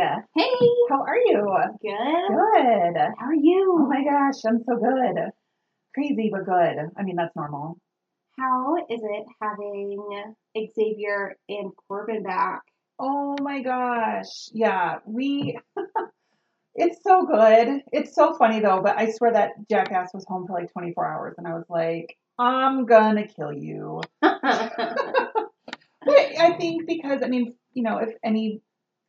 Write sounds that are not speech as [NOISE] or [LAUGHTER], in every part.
Hey, How are you? good. Good. How are you? Oh my gosh, I'm so good. Crazy but good. I mean, that's normal. How is it having Xavier and Corbin back? Oh my gosh. Yeah, we. [LAUGHS] it's so good. It's so funny though, but I swear that jackass was home for like 24 hours, and I was like, I'm gonna kill you. [LAUGHS] [LAUGHS] But I think because I mean, you know, if any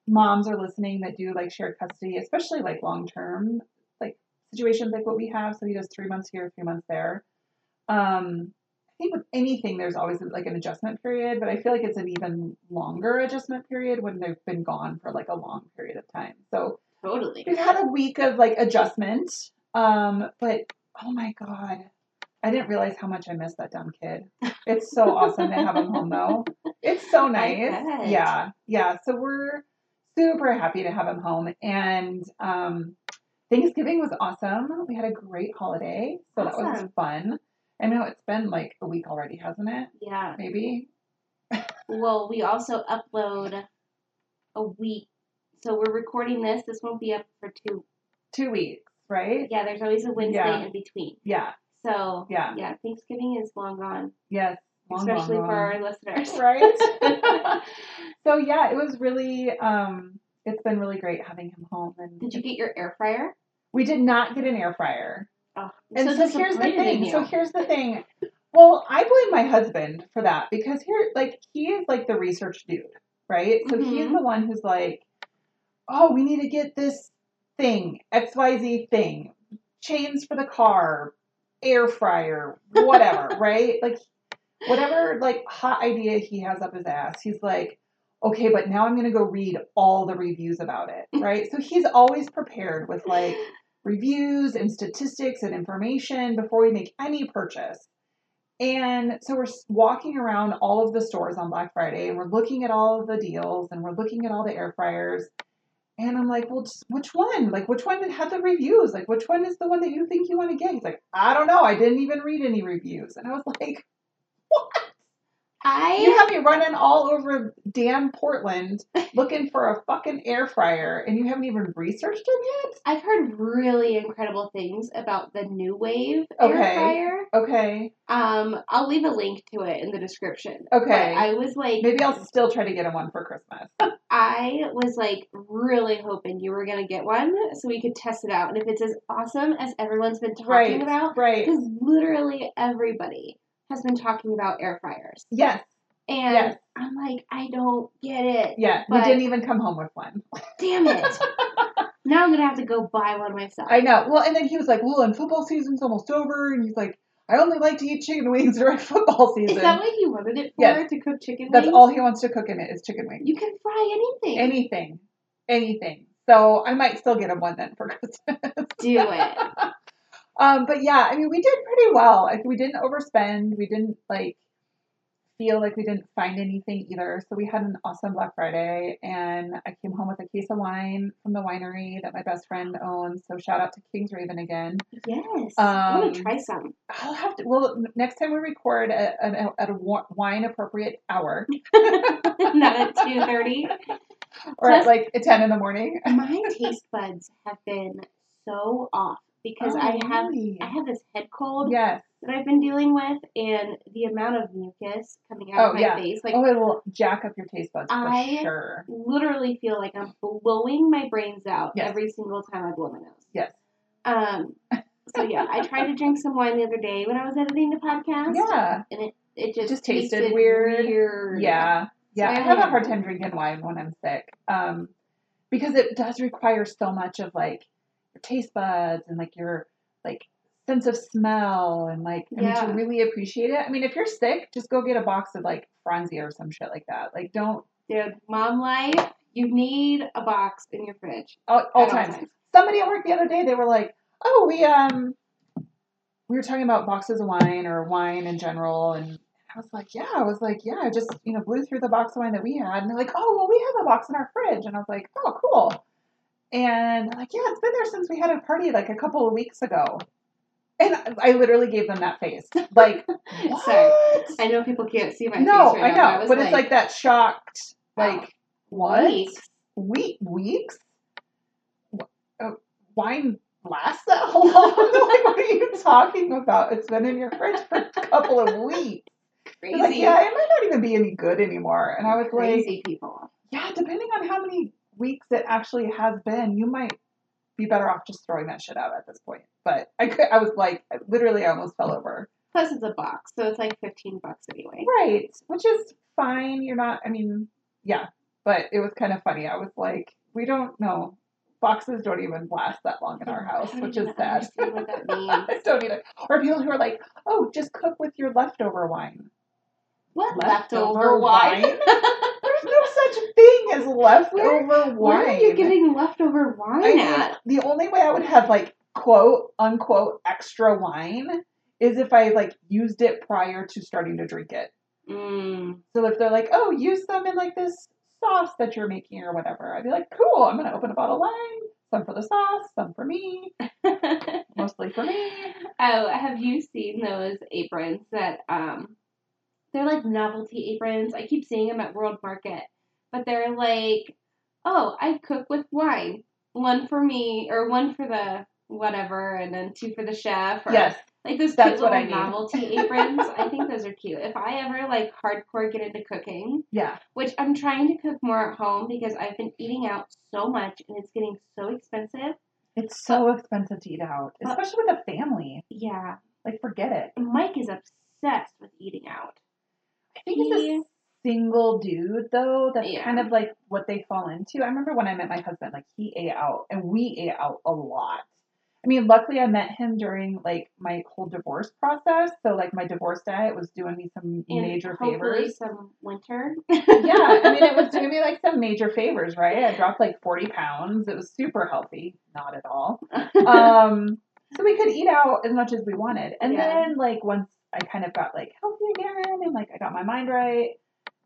moms are listening that do like shared custody, especially like long term, like situations like what we have, so he does three months here, three months there. Um, I think with anything, there's always like an adjustment period, but I feel like it's an even longer adjustment period when they've been gone for like a long period of time. So totally. we've had a week of like adjustment, um, but oh my god. I didn't realize how much I missed that dumb kid. It's so awesome to have him home though. [LAUGHS] It's so nice. Yeah. Yeah. So we're super happy to have him home. And um Thanksgiving was awesome. We had a great holiday. So that was fun. I know it's been like a week already, hasn't it? Yeah. Maybe. Well, we also upload a week. So we're recording this. This won't be up for two. Two weeks, right? Yeah, there's always a Wednesday Yeah. in between. Yeah. So Yeah. yeah, Thanksgiving is long gone, Yes. Long, long, especially for our listeners. [LAUGHS] right? [LAUGHS] so yeah, it was really um it's been really great having him home and Did you get your air fryer? we did not get an air fryer. Oh, And I'm so, here's the thing. So here's the thing. Well, I blame my husband for that because here like he is like the research dude, right? So he's Mhm. the one who's like, "Oh, we need to get this thing, XYZ thing, chains for the car, air fryer, whatever, [LAUGHS] right? Like whatever like hot idea he has up his ass, he's like, okay, but now I'm gonna go read all the reviews about it, [LAUGHS] right? so he's always prepared with like reviews and statistics and information before we make any purchase. And so we're walking around all of the stores on Black Friday and we're looking at all of the deals and we're looking at all the air fryers. And I'm like, well, just which one? Like, which one had the reviews? Like, which one is the one that you think you want to get? He's like, I don't know. I didn't even read any reviews. And I was [LAUGHS] like, I you have me running all over damn Portland looking for a fucking air fryer and you haven't even researched it yet? I've heard really incredible things about the NuWave Okay. air fryer. Okay. Um, I'll leave a link to it in the description. Okay. But I was like, Maybe I'll still try to get him one for Christmas. I was like really hoping you were gonna get one so we could test it out, and if it's as awesome as everyone's been talking right. about, Right. because literally everybody has been talking about air fryers, Yes. and Yes. I'm like, I don't get it. Yeah. We didn't even come home with one. Damn it! [LAUGHS] now I'm gonna have to go buy one myself. I know. Well, and then he was like, well, and football season's almost over. And he's like, I only like to eat chicken wings [LAUGHS] during football season. Is that what he wanted it for? Yes. To cook chicken That's wings? all he wants to cook in it is chicken wings. You can fry anything. Anything. Anything. So I might still get him one then for Christmas. Do it. [LAUGHS] Um, but yeah, I mean, we did pretty well. Like, we didn't overspend. We didn't like feel like we didn't find anything either. So we had an awesome Black Friday, and I came home with a case of wine from the winery that my best friend owns. So shout out to King's Raven again. Yes. I want Um, to try some. I'll have to. Well, next time we record at, at, at a wine appropriate hour, [LAUGHS] [LAUGHS] Not at two thirty. or at like at ten in the morning. My [LAUGHS] taste buds have been so off because Oh, I have really? I have this head cold Yes. that I've been dealing with, and the amount of mucus coming out Oh, of my yeah. face, like oh, it will jack up your taste buds for I- sure. literally feel like I'm blowing my brains out Yes. every single time I blow my nose. Yes. Um. So yeah, I tried to drink some wine the other day when I was editing the podcast. Yeah. And it it just Just tasted weird. weird. Yeah. Yeah. So I have a hard time drinking wine when I'm sick. Um, because it does require so much of like your taste buds and like your like sense of smell and like I mean Yeah. to really appreciate it. I mean, if you're sick, just go get a box of like Franzia or some shit like that. Like don't Dude, mom life. You need a box in your fridge. all, all times. Somebody at work the other day, they were like, "Oh, we um, we were talking about boxes of wine or wine in general," and I was like, "Yeah," I was like, "Yeah," I just you know blew through the box of wine that we had, and they're like, "Oh, well, we have a box in our fridge," and I was like, "Oh, cool," and like, "Yeah, it's been there since we had a party like a couple of weeks ago," and I literally gave them that face, [LAUGHS] like, what? Sorry. I know people can't see my no, face right I now. know, was but it's like that shocked, like, what? Weeks. week weeks. Uh, Wine lasts that long? [LAUGHS] [LAUGHS] like, what are you talking about? It's been in your fridge for a couple of weeks. Crazy. Like, yeah, it might not even be any good anymore. And I was like, Crazy people. yeah, depending on how many weeks it actually has been, you might be better off just throwing that shit out at this point. But I could, I was like, literally, I almost fell over. Plus, it's a box, so it's like fifteen bucks anyway. Right, which is fine. You're not, I mean, yeah, but it was kind of funny. I was like, we don't know. Boxes don't even last that long in our [LAUGHS] house, which is sad. understand what that [LAUGHS] I don't either. Or people who are like, oh, just cook with your leftover wine. What Leftover leftover wine? No [LAUGHS] such thing as leftover wine. Where are you getting leftover wine I mean, at? the only way I would have like quote unquote extra wine is if I like used it prior to starting to drink it. Mm. So if they're like, oh, use them in like this sauce that you're making or whatever, I'd be like, cool, I'm gonna open a bottle of wine, some for the sauce, some for me, [LAUGHS] mostly for me. oh, have you seen those aprons that um they're like novelty aprons. I keep seeing them at World Market. But they're like, "Oh, I cook with wine. One for me or one for the whatever and then two for the chef." Or, Yes, Like those That's cute what little novelty [LAUGHS] aprons. I think those are cute. If I ever like hardcore get into cooking, yeah, which I'm trying to cook more at home because I've been eating out so much and it's getting so expensive. it's so uh, expensive to eat out, uh, especially with a family. Yeah. Like, forget it. Mike is obsessed with eating out. I think it's He- a single dude though. That's Yeah. kind of like what they fall into. I remember when I met my husband, like he ate out, and we ate out a lot. I mean, luckily I met him during like my whole divorce process. So like my divorce diet was doing me some and major favors. some winter. yeah, I mean it was [LAUGHS] doing me like some major favors, right? I dropped like forty pounds. It was super healthy, not at all. Um, so we could eat out as much as we wanted, and Yeah. then like once I kind of got like healthy again, and like I got my mind right,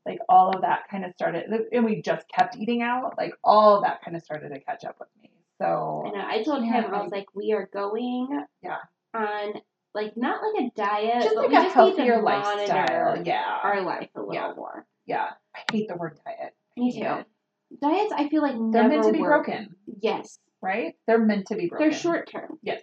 like all of that kind of started, and we just kept eating out. Like all of that kind of started to catch up with me. So and. I told Yeah, him I was like, we are going Yeah. on like not like a diet, just but like we a just need healthier to lifestyle. Yeah, our life a little Yeah. more. yeah. I hate the word diet. Me too. Yeah. Diets, I feel like They're never meant to be work. broken, Yes, right? They're meant to be broken. they're short term. Yes.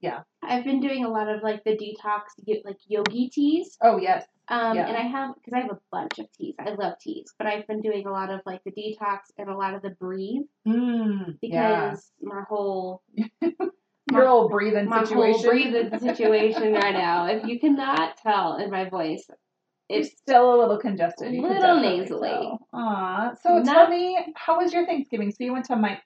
Yeah. I've been doing a lot of like the detox, like yogi teas. Oh yes. Um, Yeah. and I have because I have a bunch of teas. I love teas, but I've been doing a lot of like the detox and a lot of the breathe Mm, because yeah. my whole [LAUGHS] Your old breathing my situation. whole breathing [LAUGHS] situation right now. If you cannot tell in my voice, It's it's still a little congested. Can Little nasally. tell. Aw. So Not- tell me, how was your Thanksgiving? So you went to Mike's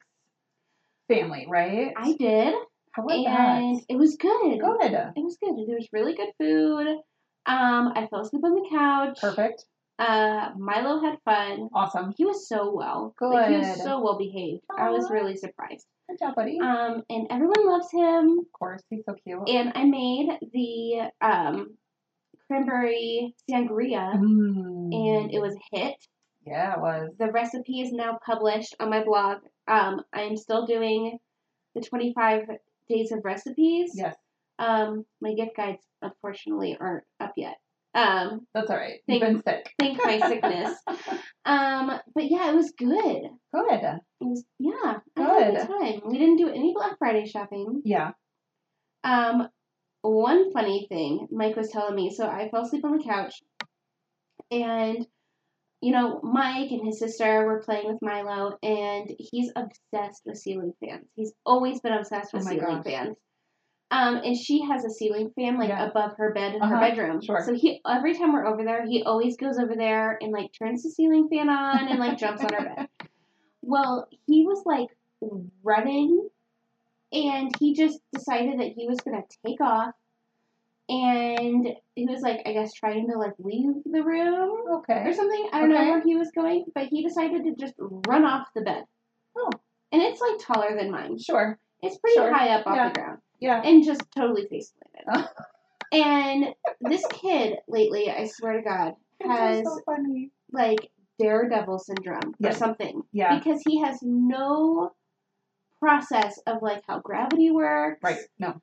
family, right? I did, How was and it was good. Good. It was good. There was really good food. Um, I fell asleep on the couch. Perfect. Uh, Milo had fun. Awesome. He was so well. Like, he was so well behaved. I was really surprised. Good job, buddy. Um, and everyone loves him. of course, he's so cute. And I made the um cranberry sangria, Mm. and it was a hit. yeah, it was. The recipe is now published on my blog. Um, I am still doing the 25 days of recipes. Yes, Um, my gift guides unfortunately aren't up yet. Um, that's all right. You've Thank- been sick. thank my sickness. [LAUGHS] Um, but yeah, it was good. Good. It was yeah, I had a Good. good time. We didn't do any Black Friday shopping. Yeah. Um, one funny thing Mike was telling me. So I fell asleep on the couch, and you know Mike and his sister were playing with Milo, and he's obsessed with ceiling fans. He's always been obsessed with Oh ceiling gosh. fans. Um, and she has a ceiling fan like Yeah. above her bed in her Uh-huh, bedroom. sure. So he every time we're over there, he always goes over there and like turns the ceiling fan on and like jumps on her bed. Well, he was like running and he just decided that he was going to take off and he was like I guess trying to like leave the room okay, or something. I don't know where he was going, but he decided to just run off the bed. Oh. And it's like taller than mine. Sure. It's pretty Sure. high up off Yeah. the ground Yeah. and just totally face planted. Oh. [LAUGHS] and this kid lately, I swear to God, has so funny. like daredevil syndrome or Yes. something Yeah. because he has no process of like how gravity works, Right. No.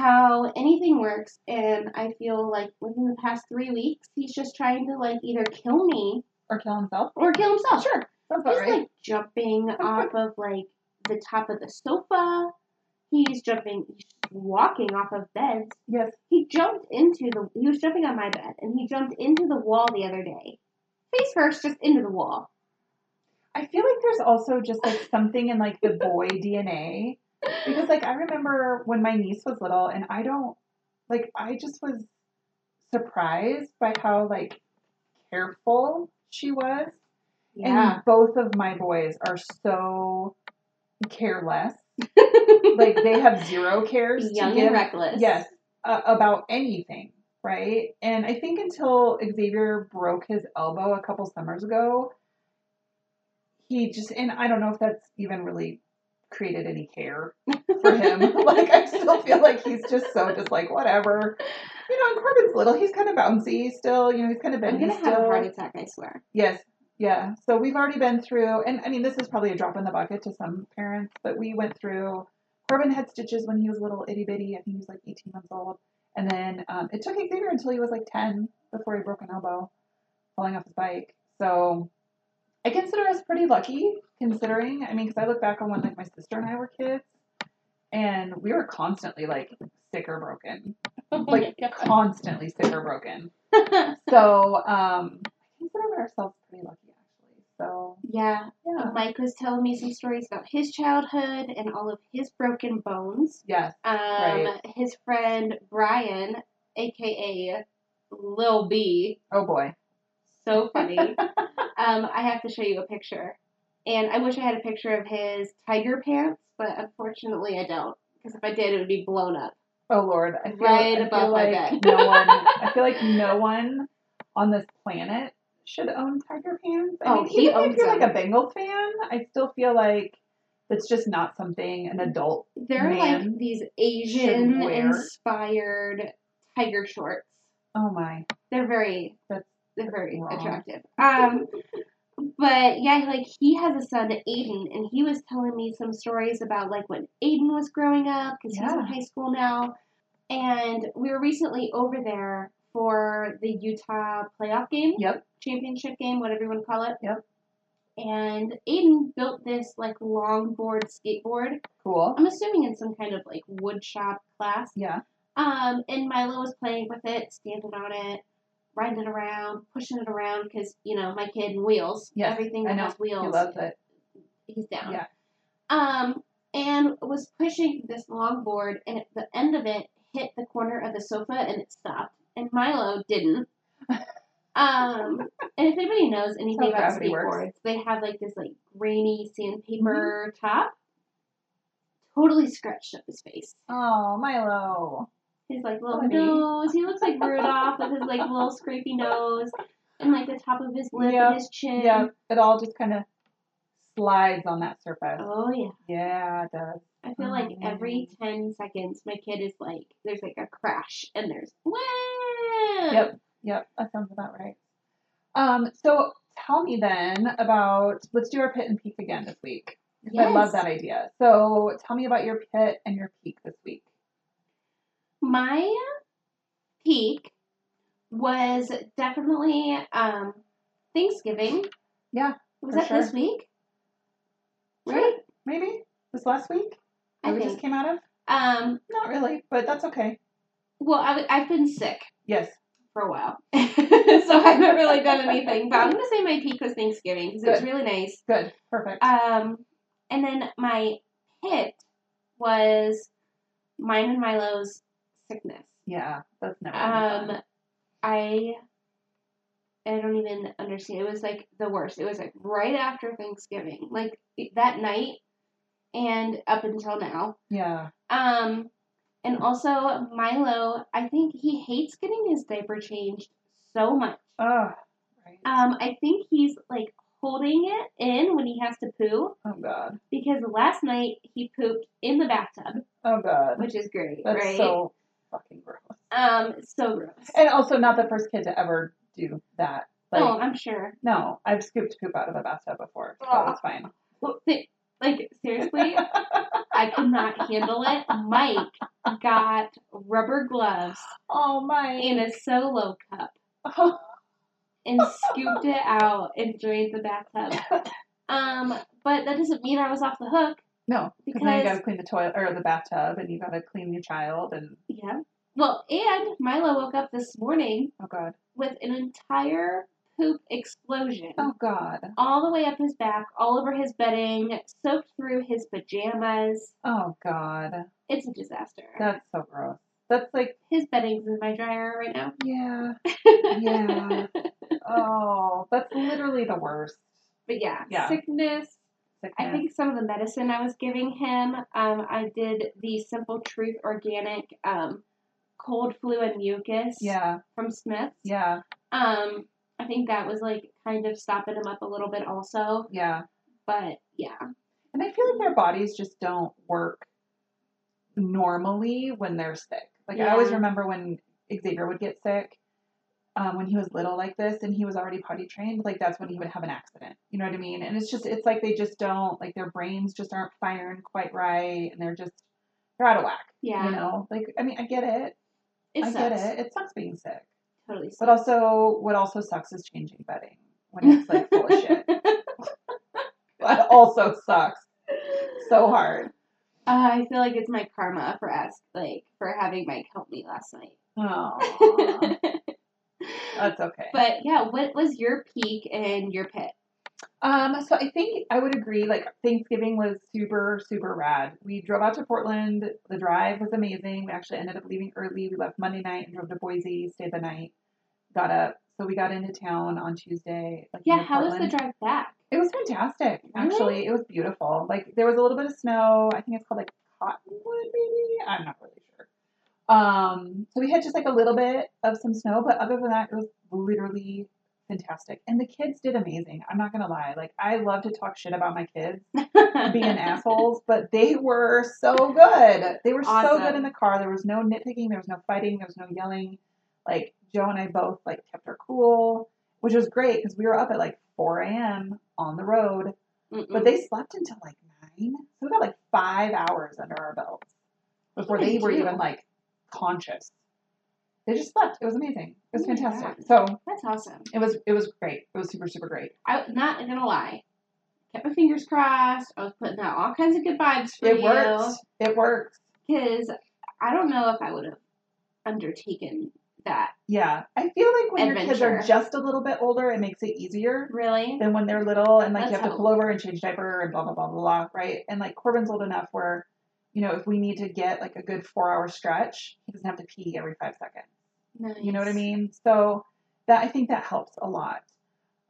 How anything works, and I feel like within the past three weeks, he's just trying to like either kill me Or kill himself. or kill himself. Sure. About He's right. like jumping [LAUGHS] off of like the top of the sofa. He's jumping, he's walking off of beds. yes. He jumped into the. He was jumping on my bed, and he jumped into the wall the other day, face first, just into the wall. I feel like there's also just like something in like the boy [LAUGHS] DNA because like I remember when my niece was little and I don't like I just was surprised by how like careful she was. And both of my boys are so careless. [LAUGHS] Like they have zero cares to young give and reckless. yes uh, about anything, right? And I think until Xavier broke his elbow a couple summers ago, he just and I don't know if that's even really created any care [LAUGHS] for him. [LAUGHS] like I still feel like he's just so just like whatever. You know, and Corbin's little. He's kind of bouncy still. You know, he's kind of I'm gonna still. have a heart attack. I swear. Yes. Yeah. So we've already been through, and I mean, this is probably a drop in the bucket to some parents, but we went through. Corbin had stitches when he was little itty bitty. I think he was like 18 months old. And then um, it took Xavier until he was like 10 before he broke an elbow falling off his bike. So I consider us pretty lucky considering. I mean, because I look back on when like my sister and I were kids, and we were constantly like sick or broken, [LAUGHS] Oh like constantly sick or broken. [LAUGHS] So um, I consider ourselves pretty lucky, actually. So yeah, yeah, Mike was telling me some stories about his childhood and all of his broken bones. yes, Um, Right. his friend Brian, aka Lil B, oh boy, so funny. [LAUGHS] um, I have to show you a picture, and I wish I had a picture of his tiger pants, but unfortunately I don't. Because if I did, it would be blown up. oh lord, I feel, Right I above feel my like bed. no one, I feel like [LAUGHS] no one on this planet should own tiger pants. I Oh, mean, he even if you're like a Bengal fan, I still feel like it's just not something an adult. They're like these Asian inspired tiger shorts. Oh my, They're very That's they're very attractive. Um but yeah, like he has a son, Aiden, and he was telling me some stories about like when Aiden was growing up because he's in high school now. And we were recently over there for the Utah playoff game, Yep. championship game, whatever you want to call it. Yep. And Aiden built this like longboard skateboard. cool. I'm assuming in some kind of like wood shop class. Yeah. Um, and Milo was playing with it, standing on it, riding it around, pushing it around because you know my kid and wheels. Yes, everything that has wheels, He loves it. he's down. Yeah. Um, and was pushing this longboard, and at the end of it hit the corner of the sofa, and it stopped. And Milo didn't. [LAUGHS] Um, and if anybody knows anything about skateboards, works. they have like this like grainy sandpaper Mm-hmm. top. Totally scratched up his face. Oh, Milo. His like little Funny. nose. He looks like Rudolph with his like little scrapey nose and like the top of his lip Yep, and his chin. Yeah, it all just kind of slides on that surface. Oh yeah. Yeah, it does. I feel like every ten seconds my kid is like there's like a crash and there's wham Yep, yep, that sounds about right. Um, so tell me then about let's do our pit and peak again this week. 'cause I love that idea. So tell me about your pit and your peak this week. My peak was definitely um Thanksgiving. Yeah, Was that this week? Sure. Right? Maybe this last week I that we just came out of. Um Not really, but that's okay. well I, I've been sick Yes, for a while. [LAUGHS] so I haven't really done anything. But I'm gonna say my peak was Thanksgiving because it was really nice. good, perfect. Um, and then my hit was mine and Milo's sickness. yeah, that's never. Um. I I don't even understand. It was like the worst. It was like right after Thanksgiving, like that night, and up until now. yeah, Um, and also Milo, I think he hates getting his diaper changed so much. oh, right. Um, I think he's like holding it in when he has to poo oh God, because last night he pooped in the bathtub, oh God, which is great, that's right? so fucking gross. um, so gross. And also not the first kid to ever do that. Like, oh, I'm sure. no, I've scooped poop out of a bathtub before, so Ugh. it's fine. Like seriously, I could not handle it. Mike got rubber gloves oh my. in a solo cup Oh, [LAUGHS] and scooped it out and drained the bathtub. [LAUGHS] Um, but that doesn't mean I was off the hook. No, because now you gotta clean the toilet or the bathtub, and you gotta clean your child, and Yeah. Well, and Milo woke up this morning oh god, with an entire poop explosion. oh god, All the way up his back, all over his bedding, soaked through his pajamas. oh god, It's a disaster. that's so gross. That's like, his bedding's in my dryer right now. yeah, [LAUGHS] yeah. Oh, that's literally the worst. But yeah, Yeah. sickness. I think some of the medicine I was giving him, um, I did the Simple Truth Organic um, cold flu and mucus Yeah, from Smith's. yeah, Um, I think that was like kind of stopping him up a little bit also. yeah. But yeah. And I feel like their bodies just don't work normally when they're sick. Like I always remember when Xavier would get sick, um, when he was little like this and he was already potty trained, like that's when he would have an accident. You know what I mean? And it's just it's like they just don't like their brains just aren't firing quite right and they're just they're out of whack. Yeah. You know? Like I mean I get it. It I sucks. get it. It sucks being sick. Totally sucks. But also what also sucks is changing bedding when it's like full of shit. [LAUGHS] That also sucks so hard. Uh, I feel like it's my karma for us, like for having Mike help me last night. Oh, [LAUGHS] that's okay. but yeah, what was your peak and your pit? Um, so I think I would agree. Like Thanksgiving was super, super rad. We drove out to Portland. The drive was amazing. We actually ended up leaving early. We left Monday night and drove to Boise, stayed the night, got up. So we got into town on Tuesday. Like Yeah, how was the drive back? It was fantastic. Really? Actually, it was beautiful. Like there was a little bit of snow. I think it's called like cottonwood, maybe. I'm not really sure. Um, so we had just like a little bit of some snow, but other than that, it was literally fantastic. And the kids did amazing. I'm not gonna lie. Like I love to talk shit about my kids being [LAUGHS] assholes, but they were so good. They were so good in the car. There was no nitpicking. There was no fighting. There was no yelling. Like Joe and I both like kept our cool, which was great because we were up at like 4 a.m. on the road, Mm-mm. but they slept until like nine. So we got like five hours under our belts before What do they they were even like conscious. They just slept. It was amazing. It was Oh fantastic. So That's awesome. it was it was great. It was super super great. I'm not gonna lie. Kept my fingers crossed. I was putting out all kinds of good vibes for It you. worked. It worked. Because I don't know if I would have undertaken that. Yeah, I feel like when your kids are just a little bit older, it makes it easier Really? than when they're little and like Let's you have to pull over and change diaper and blah blah blah blah blah, right? And like Corbin's old enough where, you know, if we need to get like a good four hour stretch, he doesn't have to pee every five seconds. Nice. You know what I mean? So that I think that helps a lot.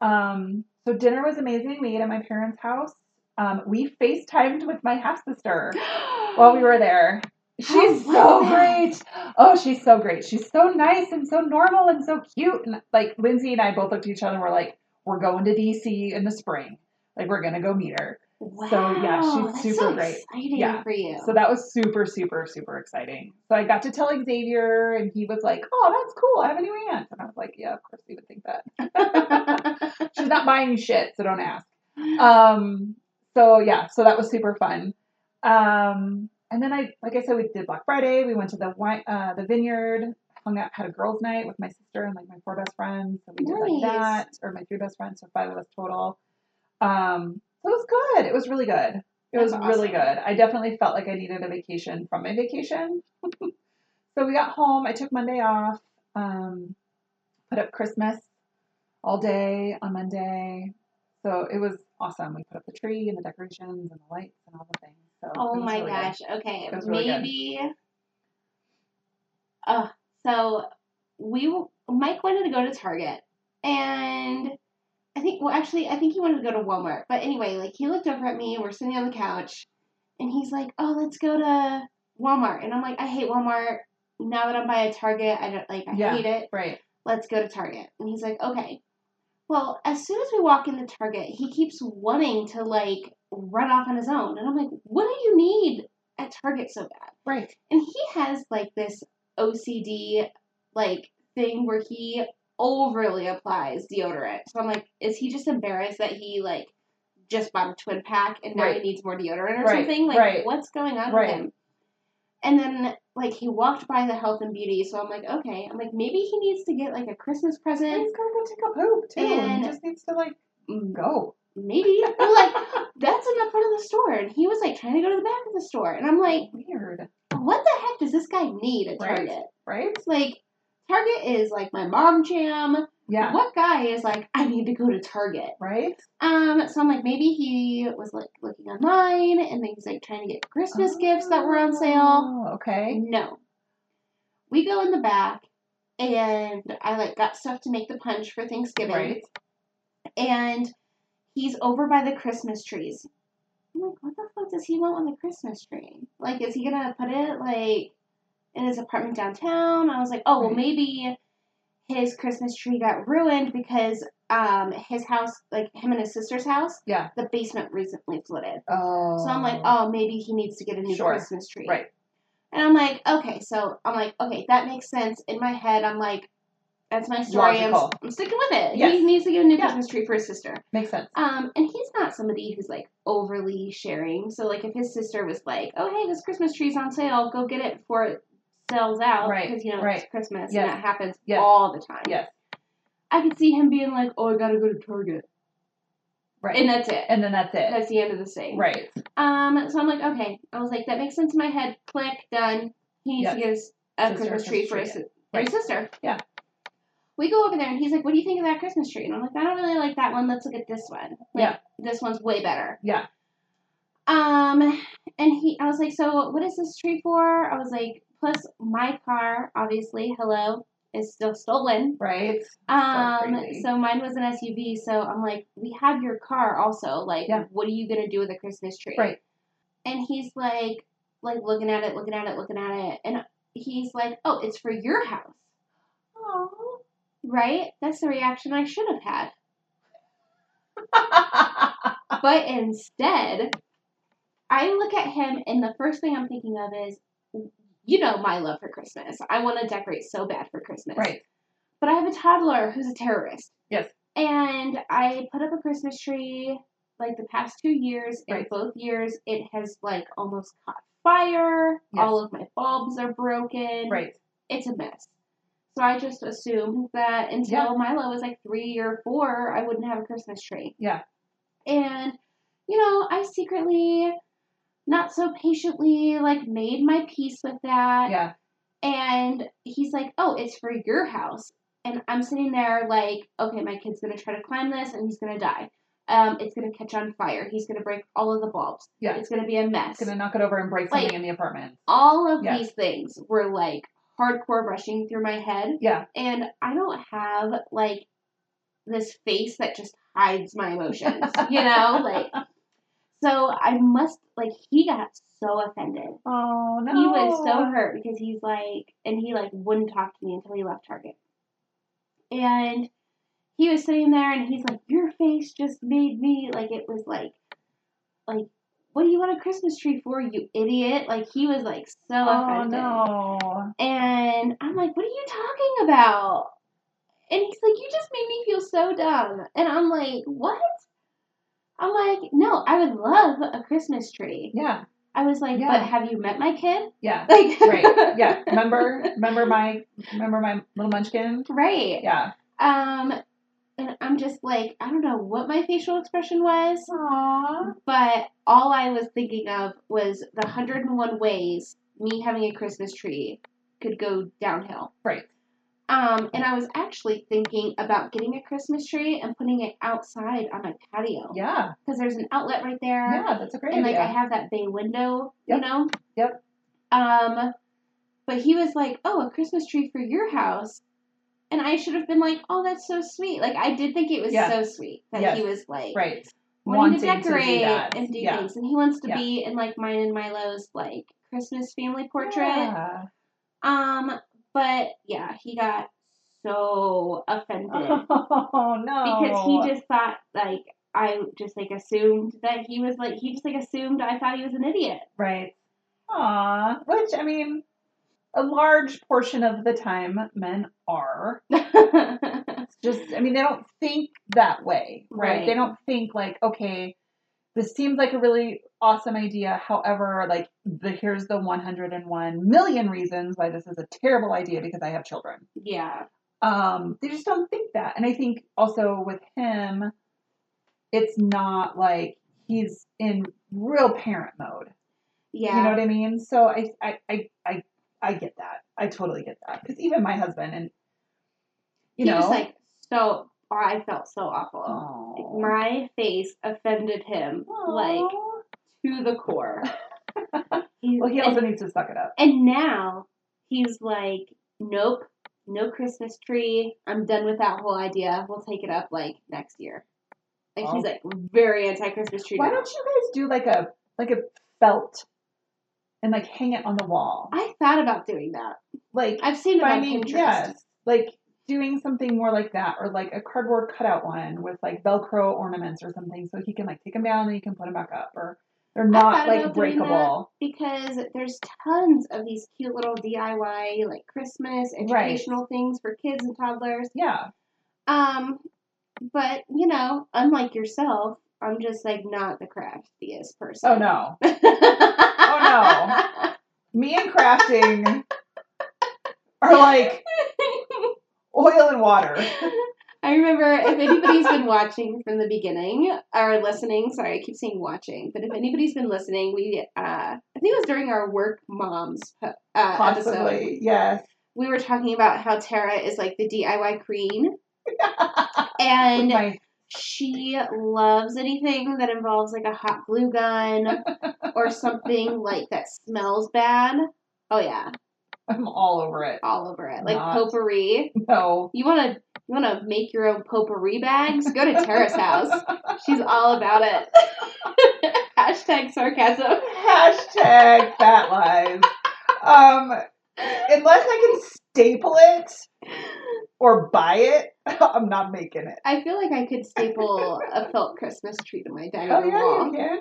Um, so dinner was amazing. We ate at my parents' house. Um, we FaceTimed with my half sister [GASPS] while we were there. She's so great. Oh, she's so great. She's so nice and so normal and so cute. And like Lindsay and I both looked at each other and we're like, we're going to DC in the spring. Like we're gonna go meet her. Wow. So, yeah, she's super so great. Yeah. for you. So that was super, super, super exciting. So I got to tell Xavier and he was like, Oh, that's cool. I have a new aunt. And I was like, Yeah, of course you would think that. [LAUGHS] She's not buying you shit, so don't ask. Um, so yeah, so that was super fun. Um, and then I, like I said, we did Black Friday. We went to the wine, uh, the vineyard, hung out, had a girls' night with my sister and like my four best friends. So we did like that, or my three best friends, so five of us total. Um, so it was good. It was really good. It was That's really good. I definitely felt like I needed a vacation from my vacation. [LAUGHS] so we got home. I took Monday off. Um, put up Christmas all day on Monday. So it was awesome. We put up the tree and the decorations and the lights and all the things. So oh my really good. gosh. Okay. It was really good. Maybe. Uh, so we Mike wanted to go to Target, and I think well actually I think he wanted to go to Walmart. But anyway, like he looked over at me and we're sitting on the couch, and he's like, "Oh, let's go to Walmart," and I'm like, "I hate Walmart." Now that I'm by a Target, I don't like. I Yeah. hate it. Right. let's go to Target. And he's like, okay. Well, as soon as we walk into Target, he keeps wanting to like run off on his own. And I'm like, what do you need at Target so bad? Right. And he has like this OCD like thing where he overly applies deodorant. So I'm like, is he just embarrassed that he like just bought a twin pack and now Right. he needs more deodorant or Right, something? Like right. what's going on with him? And then like he walked by the health and beauty, so I'm like, okay. I'm like, maybe he needs to get like a Christmas present. he's gonna go take a poop too. And- he just needs to like mm, go. maybe. [LAUGHS] Well, like that's in the front of the store, and he was like trying to go to the back of the store, and I'm like, Weird, what the heck does this guy need at Target? right? It's like Target is like my mom jam. Yeah, What guy is like, I need to go to Target? right. Um, so I'm like, maybe he was like looking online and then he's like trying to get Christmas gifts that were on sale. Oh, Okay, No. We go in the back and I like got stuff to make the punch for Thanksgiving. right. And he's over by the Christmas trees. I'm like, what the fuck does he want on the Christmas tree? Like, is he gonna put it like in his apartment downtown? I was like, oh well maybe his Christmas tree got ruined because um his house, like him and his sister's house, Yeah. the basement recently flooded. Oh, So I'm like, oh, maybe he needs to get a new Sure. Christmas tree. right. And I'm like, okay, so I'm like, okay, that makes sense. In my head, I'm like, that's my story. I'm, Logical. I'm sticking with it. Yes. He needs to get a new Yeah. Christmas tree for his sister. Makes sense. Um, and he's not somebody who's like overly sharing. So like, if his sister was like, oh hey, this Christmas tree's on sale, go get it before sells out, Right, Because you know right. it's Christmas Yes. and that happens Yes. all the time. Yes, I could see him being like, oh, I gotta go to Target, right. and that's it. and then that's it. That's the end of the thing. right. Um, so I'm like, okay. I was like, that makes sense in my head. Click, done. He needs Yes. to get us a Sister, Christmas tree for his, for his sister. Yeah. We go over there and he's like, what do you think of that Christmas tree? And I'm like, I don't really like that one. Let's look at this one. Like, Yeah. This one's way better. Yeah. Um, and he, I was like, so what is this tree for? I was like, plus my car, obviously, hello, is still stolen. Right. Um, crazy. so mine was an SUV. So I'm like, we have your car also. Like, Yeah. what are you gonna do with a Christmas tree? Right. And he's like, like looking at it, looking at it, looking at it, and he's like, oh, it's for your house, Oh. right? That's the reaction I should have had. [LAUGHS] But instead, I look at him, and the first thing I'm thinking of is, you know, my love for Christmas. I want to decorate so bad for Christmas. right. But I have a toddler who's a terrorist. Yes. And I put up a Christmas tree like the past two years. and Right. both years, it has like almost caught fire. Yes. All of my bulbs are broken. Right. It's a mess. So I just assumed that until Milo was like three or four, I wouldn't have a Christmas tree. Yeah. And, you know, I secretly, not so patiently, like made my peace with that. Yeah. And he's like, oh, it's for your house. And I'm sitting there like, okay, my kid's going to try to climb this and he's going to die. Um, it's going to catch on fire. He's going to break all of the bulbs. Yeah. It's going to be a mess. Gonna knock it over and break Like- something in the apartment. All of Yeah. these things were like hardcore rushing through my head. Yeah. And I don't have like this face that just hides my emotions, you know? Like, so I must, like, he got so offended. Oh no. He was so hurt because he's like, and he like wouldn't talk to me until he left Target. And he was sitting there and he's like, Your face just made me, like, it was like, like, what do you want a Christmas tree for, you idiot? Like, he was like so Oh offended. no. And I'm like, What are you talking about? And he's like, You just made me feel so dumb. And I'm like, What? I'm like, No, I would love a Christmas tree. Yeah. I was like, Yeah. But have you met my kid? Yeah. [LAUGHS] Like, Right. Yeah. [LAUGHS] Remember? Remember my? Remember my little munchkin? right. Yeah. Um, and I'm just like, I don't know what my facial expression was, Aww. but all I was thinking of was the 101 ways me having a Christmas tree could go downhill. Right. Um, and I was actually thinking about getting a Christmas tree and putting it outside on my patio Yeah. because there's an outlet right there. Yeah. That's a great and like. I have that bay window, Yep. you know. Yep. Um, but he was like, "Oh, a Christmas tree for your house," and I should have been like, "Oh, that's so sweet." Like I did think it was Yeah. so sweet that Yes. he was like right. wanting to Wanting to do decorate that. and do Yeah. things, and he wants to Yeah. be in like mine and Milo's like Christmas family portrait. Yeah. Um, but yeah, he got so offended [LAUGHS] Oh no. because he just thought like I just like assumed that he was like he just like assumed I thought he was an idiot. Right. Aw. Which, I mean, a large portion of the time men are. [LAUGHS] Just, I mean, they don't think that way, right? Right. They don't think like, okay, this seems like a really awesome idea. However, like, the, here's the 101 million reasons why this is a terrible idea because I have children. yeah. Um, they just don't think that. And I think also with him, it's not like he's in real parent mode. Yeah. You know what I mean? So I I I I, I get that. I totally get that because even my husband and you he know was like so. I felt so awful. My face offended him like to the core. [LAUGHS] Well, he also needs to suck it up. And now he's like, nope, no Christmas tree. I'm done with that whole idea. We'll take it up like next year. Like he's Oh. like very anti Christmas tree. Why now. don't you guys do like a like a felt and like hang it on the wall? I thought about doing that. Like I've seen it on Pinterest. yes, like doing something more like that, or like a cardboard cutout one with like Velcro ornaments or something, so he can like take them down and he can put them back up, or they're not like breakable. because there's tons of these cute little DIY like Christmas Right. educational things for kids and toddlers. Yeah, Um, but you know, unlike yourself, I'm just like not the craftiest person. Oh no, Oh, no. [LAUGHS] me and crafting are like [LAUGHS] oil and water. [LAUGHS] I remember if anybody's been watching from the beginning or listening, sorry, I keep saying watching, but if anybody's been listening, we uh I think it was during our work moms uh, episode. Yes. We were talking about how Tara is like the DIY queen [LAUGHS] and My she loves anything that involves like a hot glue gun [LAUGHS] or something like that smells bad. Oh yeah, I'm all over it. all over it. Like Not. potpourri. No. You wanna you wanna make your own potpourri bags? Go to Tara's house. She's all about it. [LAUGHS] Hashtag sarcasm. Hashtag fat lies. Um, unless I can staple it or buy it, [LAUGHS] I'm not making it. I feel like I could staple a felt Christmas tree to my dining Oh room yeah, you wall. can.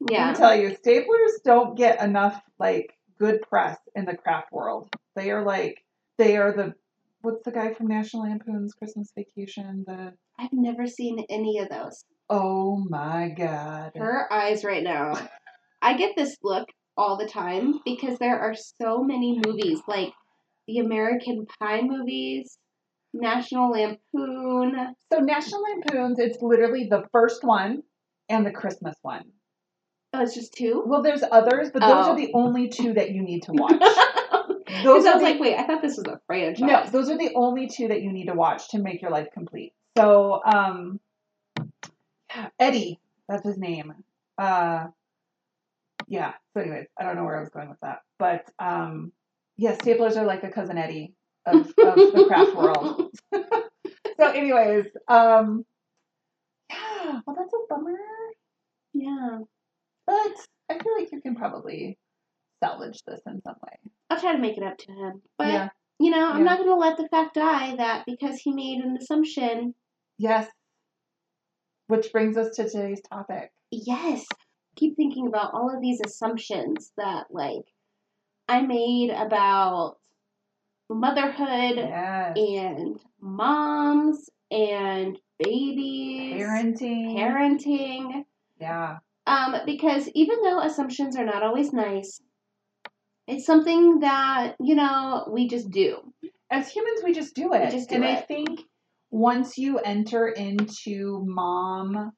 Let Yeah. me tell you, staplers don't get enough like good press in the craft world. They are like they are the what's the guy from National Lampoon's Christmas Vacation? The I've never seen any of those. oh my god. Her eyes right now. I get this look all the time because there are so many movies like the American Pie movies, National Lampoon. So National Lampoon's, it's literally the first one and the Christmas one. Oh, it's just two? Well, there's others, but those Oh. are the only two that you need to [LAUGHS] watch. Because those I was the, like, wait, I thought this was a franchise. no, those are the only two that you need to watch to make your life complete. So, um, Eddie, that's his name. Uh, yeah. So, anyways, I don't know where I was going with that, but um, yeah, staplers are like the cousin Eddie of, of the craft [LAUGHS] world. [LAUGHS] so, anyways, um, [GASPS] yeah, well, that's a bummer, Yeah. But I feel like you can probably salvage this in some way. I'll try to make it up to him. But, yeah. you know, I'm Yeah. not going to let the fact die that because he made an assumption, Yes. Which brings us to today's topic. yes, keep thinking about all of these assumptions that, like, I made about motherhood Yes. and moms and babies, Parenting. parenting. Yeah. Um, because even though assumptions are not always nice, it's something that, you know, we just do. As humans, we just do it. just do and I think once you enter into mom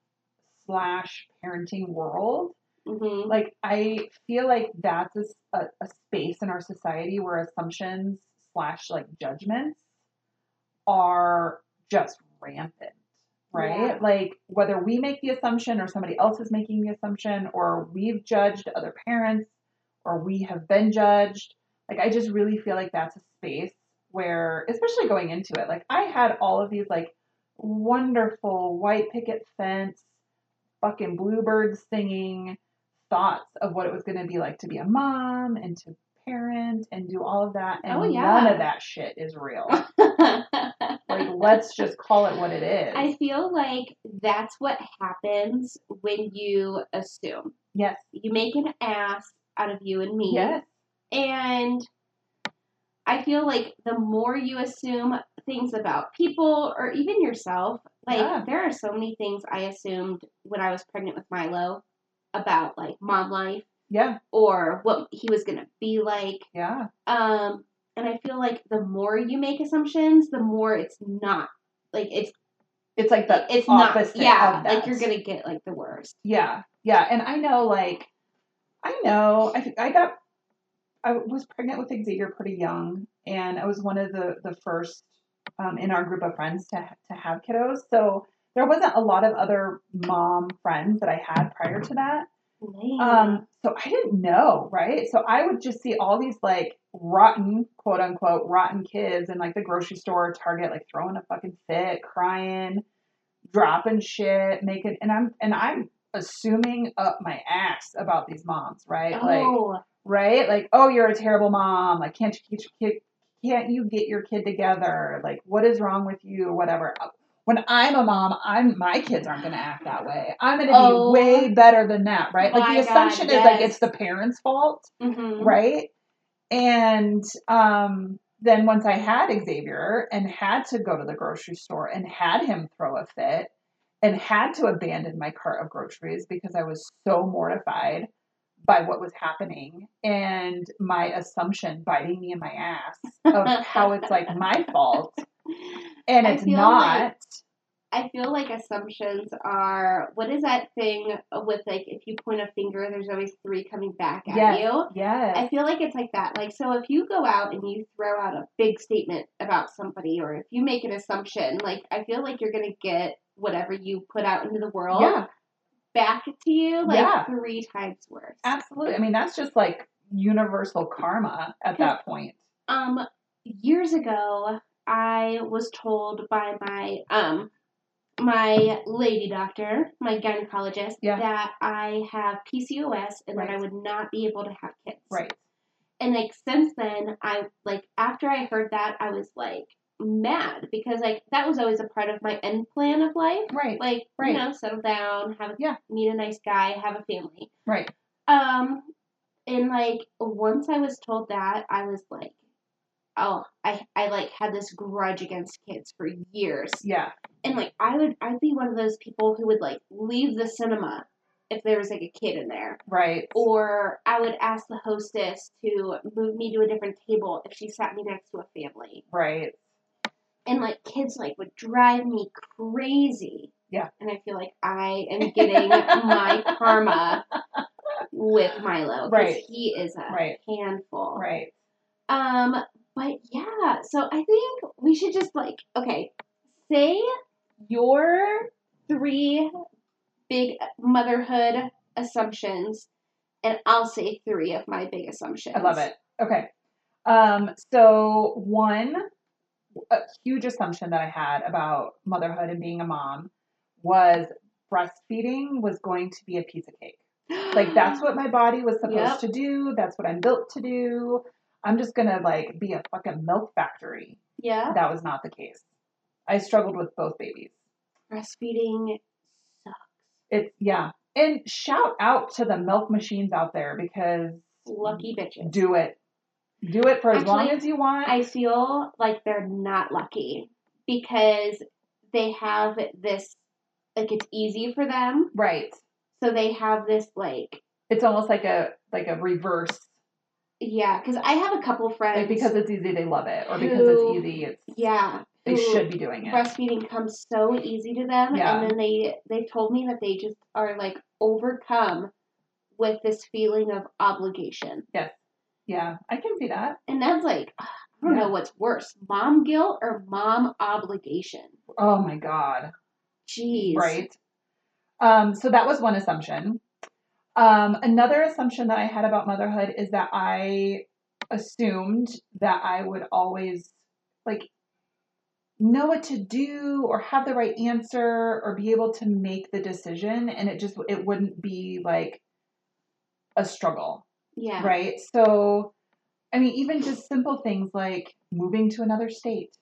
slash parenting world, hmm like I feel like that's a space in our society where assumptions slash like judgments are just rampant, right? Yeah. Like whether we make the assumption or somebody else is making the assumption or we've judged other parents or we have been judged. Like I just really feel like that's a space where, especially going into it, like I had all of these like wonderful white picket fence, fucking bluebirds singing thoughts of what it was going to be like to be a mom and to parent and do all of that. Oh, and Oh, yeah. none of that shit is real. [LAUGHS] like, let's just call it what it is. I feel like that's what happens when you assume. yes. You make an ass out of you and me. Yes. And I feel like the more you assume things about people or even yourself, like Yeah. there are so many things I assumed when I was pregnant with Milo about like mom life Yeah. or what he was going to be like. Yeah. Um and I feel like the more you make assumptions, the more it's not like it's It's like the it's not yeah of that. like you're gonna get like the worst Yeah, yeah, and I know, like, I know, I I got, I was pregnant with Xavier pretty young, and I was one of the the first um, in our group of friends to to have kiddos. So there wasn't a lot of other mom friends that I had prior to that. Um, so I didn't know, right? So I would just see all these like rotten, quote unquote, rotten kids in like the grocery store, Target, like throwing a fucking fit, crying, dropping shit, making, and I'm and I'm assuming up my ass about these moms, right? Like, oh right? Like, oh, you're a terrible mom. Like, can't you get your kid? Can't you get your kid together? Like, what is wrong with you? Whatever. When I'm a mom, I'm my kids aren't going to act that way. I'm going to Oh. be way better than that, right? Like My the God, assumption is like it's the parents' fault, mhm. right? And um, then once I had Xavier and had to go to the grocery store and had him throw a fit and had to abandon my cart of groceries because I was so mortified by what was happening and my assumption biting me in my ass of [LAUGHS] how it's like my fault and it's not. like- I feel like assumptions are what is that thing with like if you point a finger, there's always three coming back at yes, you. Yeah. I feel like it's like that. Like, so if you go out and you throw out a big statement about somebody, or if you make an assumption, like, I feel like you're going to get whatever you put out into the world yeah, back to you, like, Yeah. three times worse. absolutely. I mean, that's just like universal karma at that point. Um, years ago, I was told by my, um, my lady doctor, my gynecologist, Yeah. that I have PCOS and that I would not be able to have kids. Right. and like since then i like after i heard that i was like mad because like that was always a part of my end plan of life Right. like Right. you know settle down have a Yeah. meet a nice guy have a family Right. um and like once i was told that i was like oh i i like had this grudge against kids for years Yeah. and like i would i'd be one of those people who would like leave the cinema if there was like a kid in there Right. or I would ask the hostess to move me to a different table if she sat me next to a family. Right. And like kids like would drive me crazy. Yeah. And I feel like I am getting my karma with Milo. Right. He is a Right. handful. Right. Um, but yeah, so I think we should just like okay, say your three big motherhood assumptions, and I'll say three of my big assumptions. I love it. Okay. Um, so one a huge assumption that I had about motherhood and being a mom was breastfeeding was going to be a piece of cake. Like that's [GASPS] what my body was supposed Yep. to do. That's what I'm built to do. I'm just gonna like be a fucking milk factory. Yeah, That was not the case. I struggled with both babies. breastfeeding sucks. It's yeah. And shout out to the milk machines out there because Lucky bitches. do it. Do it for as long as you want. I feel like they're not lucky because they have this like it's easy for them, right. so they have this like It's almost like a like a reverse. Yeah. Because I have a couple friends Like because it's easy, they love it, or because Who- it's easy, it's yeah they should be doing it. breastfeeding comes so easy to them Yeah. and then they they told me that they just are like overcome with this feeling of obligation Yes. Yeah, I can see that. and that's like [SIGHS] I don't Yeah. know what's worse mom guilt or mom obligation Oh my god. jeez Right. Um, so that was one assumption. Um, another assumption that I had about motherhood is that I assumed that I would always like know what to do or have the right answer or be able to make the decision and it just it wouldn't be like a struggle. Yeah. Right? So i mean even just simple things like moving to another state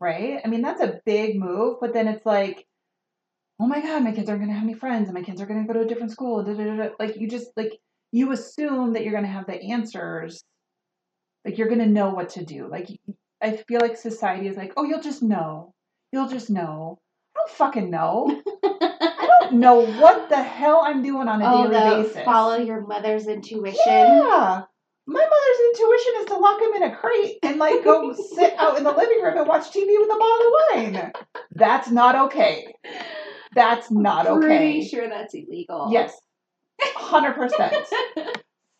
right? I mean that's a big move but then it's like oh my god my kids aren't going to have any friends and my kids are going to go to a different school da, da, da, like you just like you assume that you're going to have the answers. Like you're going to know what to do. Like i feel like society is like oh you'll just know. You'll just know. I don't fucking know. [LAUGHS] I don't know what the hell i'm doing on a oh daily basis. follow your mother's intuition. Yeah. My mother's intuition is to lock him in a crate and like go [LAUGHS] sit out in the living room and watch TV with a bottle of wine. That's not okay. That's not okay. Pretty sure that's illegal. Yes, hundred percent.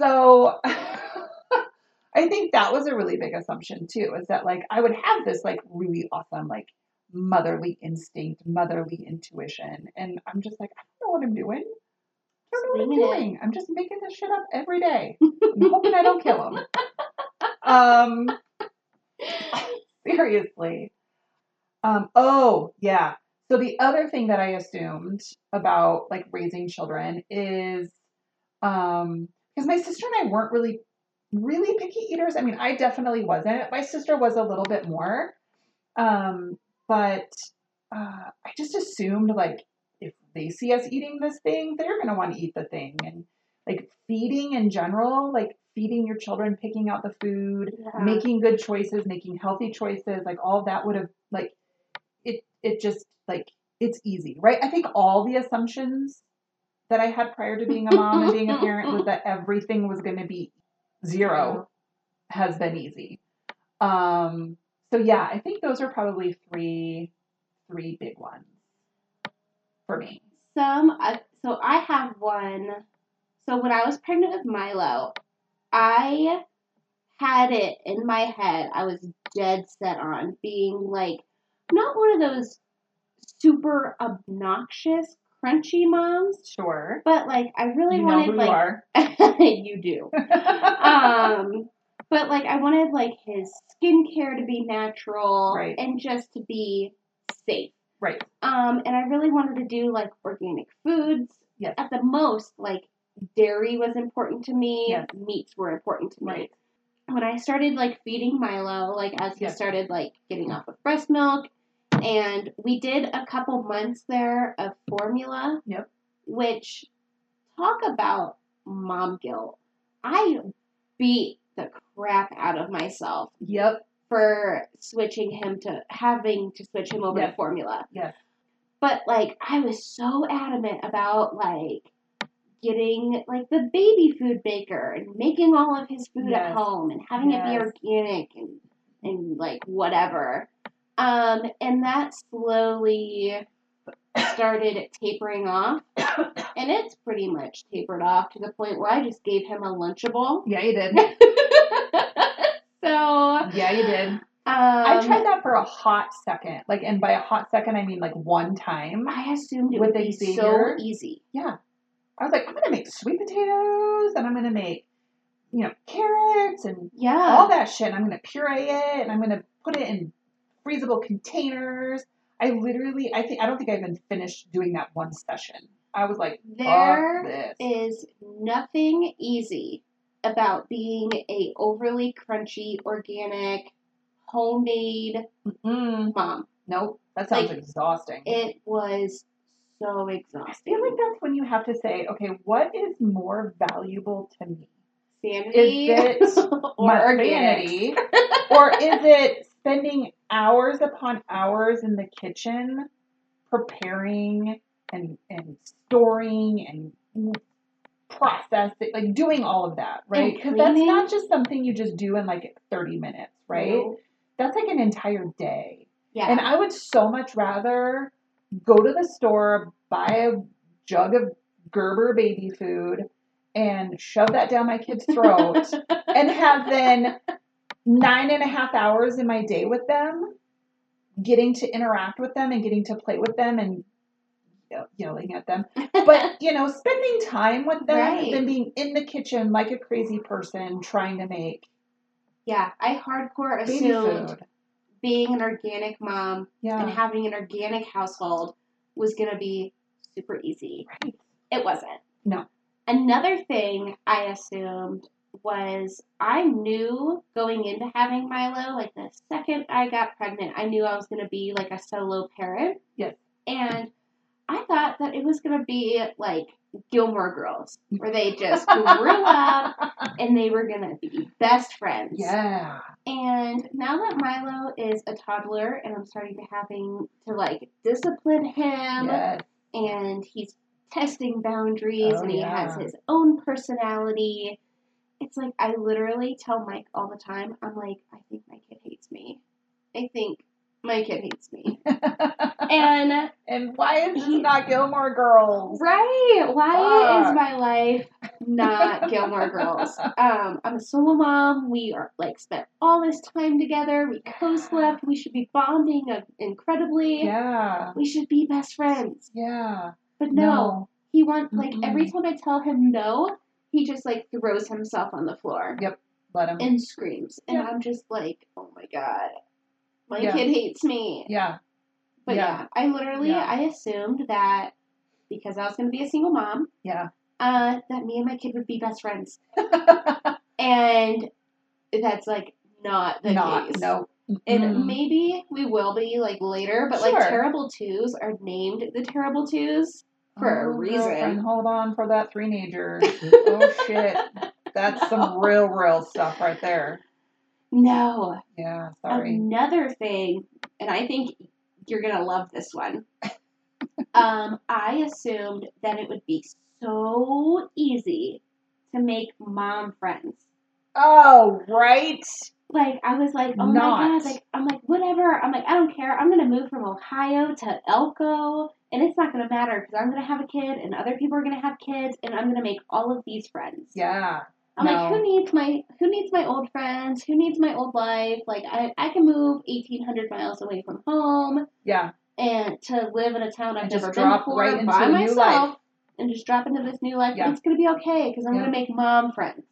So [LAUGHS] I think that was a really big assumption too, is that like I would have this like really awesome like motherly instinct, motherly intuition, and I'm just like I don't know what I'm doing. I don't know what I'm doing. I'm just making this shit up every day. I'm hoping I don't kill him. [LAUGHS] Um, [LAUGHS] seriously. Um, oh yeah. So the other thing that I assumed about like raising children is, um, because my sister and I weren't really, really picky eaters. I mean, I definitely wasn't. My sister was a little bit more, um, but uh, I just assumed like if they see us eating this thing, they're gonna want to eat the thing, and like feeding in general, like feeding your children, picking out the food, Yeah. making good choices, making healthy choices, like all that would have like it just like it's easy, right? I think all the assumptions that I had prior to being a mom and being a parent was that everything was going to be zero has been easy. Um so yeah, I think those are probably three three big ones for me. Some, uh, so I have one. So when I was pregnant with Milo, I had it in my head. I was dead set on being like not one of those super obnoxious crunchy moms, Sure. but like I really you wanted like you are. [LAUGHS] you do. [LAUGHS] um but like I wanted like his skincare to be natural Right. and just to be safe. right. Um and I really wanted to do like organic foods. Yes. At the most, like dairy was important to me, Yes. meats were important to me. Right. When I started like feeding Milo, like as he started like getting off of breast milk, and we did a couple months there of formula. Yep. Which talk about mom guilt. I beat the crap out of myself Yep. for switching him to having to switch him over to formula. Yes. But like I was so adamant about like getting like the baby food baker and making all of his food at home and having it be Yes. organic and and like whatever. Um and that slowly started tapering off and it's pretty much tapered off to the point where I just gave him a lunchable. Yeah, you did. [LAUGHS] so Yeah, you did. um, I tried that for a hot second. Like, and by a hot second, I mean like one time. I assumed it With would be so easy. Yeah. I was like, I'm gonna make sweet potatoes, and I'm gonna make, you know, carrots and Yeah. all that shit. And I'm gonna puree it, and I'm gonna put it in freezable containers. I literally, I think, I don't think I even finished doing that one session. I was like, There is nothing easy about being a overly crunchy, organic, homemade Mm-mm. mom. Nope, that sounds Like, exhausting. It was so exhausted. I feel like that's when you have to say, okay, what is more valuable to me? sanity Is it [LAUGHS] or my organic. vanity, [LAUGHS] or is it spending hours upon hours in the kitchen preparing and and storing and processing, like doing all of that, right? Because that's not just something you just do in like 30 minutes, right? No. That's like an entire day. Yeah. And I would so much rather go to the store, buy a jug of Gerber baby food, and shove that down my kid's throat, [LAUGHS] and have then nine and a half hours in my day with them, getting to interact with them and getting to play with them and yelling at them. But, [LAUGHS] you know, spending time with them Right. than being in the kitchen like a crazy person trying to make yeah, I hardcore assumed food. Being an organic mom and having an organic household was going to be super easy. Right. It wasn't. No. Another thing I assumed was I knew going into having Milo, like the second I got pregnant, I knew I was going to be like a solo parent. Yes. And I thought that it was going to be like Gilmore Girls, where they just grew up [LAUGHS] and they were going to be best friends. Yeah. And now that Milo is a toddler and I'm starting to having to like discipline him Yes. and he's testing boundaries Oh, and he yeah. has his own personality, it's like I literally tell Mike all the time. I'm like, I think my kid hates me. I think my kid hates me. [LAUGHS] and and why is this not Gilmore Girls? right, why Fuck. is my life not Gilmore Girls? [LAUGHS] Um, I'm a solo mom. We are like spent all this time together. We co-slept. We should be bonding incredibly. Yeah. We should be best friends. Yeah. But no, he wants like Mm-mm. every time I tell him no, he just like throws himself on the floor Yep. Let him. and screams, and. I'm just like, oh my god, my Yeah. kid hates me. yeah. But Yeah. yeah, I literally Yeah. I assumed that because I was going to be a single mom, Yeah. uh, that me and my kid would be best friends, [LAUGHS] and that's like not the not. case. No. And Mm. maybe we will be like later, but like terrible twos are named the terrible twos for a Oh, reason. girlfriend, hold on for that three-nager. [LAUGHS] oh shit. That's some real, real stuff right there. No. Yeah. Sorry. Another thing, and I think you're gonna love this one. [LAUGHS] um, I assumed that it would be so easy to make mom friends. Oh, right. Like I was like, oh my god, like I'm like whatever. I'm like I don't care. I'm gonna move from Ohio to Elko, and it's not gonna matter because I'm gonna have a kid, and other people are gonna have kids, and I'm gonna make all of these friends. Yeah. I'm like, who needs my who needs my old friends? Who needs my old life? Like I I can move eighteen hundred miles away from home Yeah. and to live in a town I've And never been drop before right into by myself life. and just drop into this new life. Yeah. It's gonna be okay because I'm Yeah. gonna make mom friends.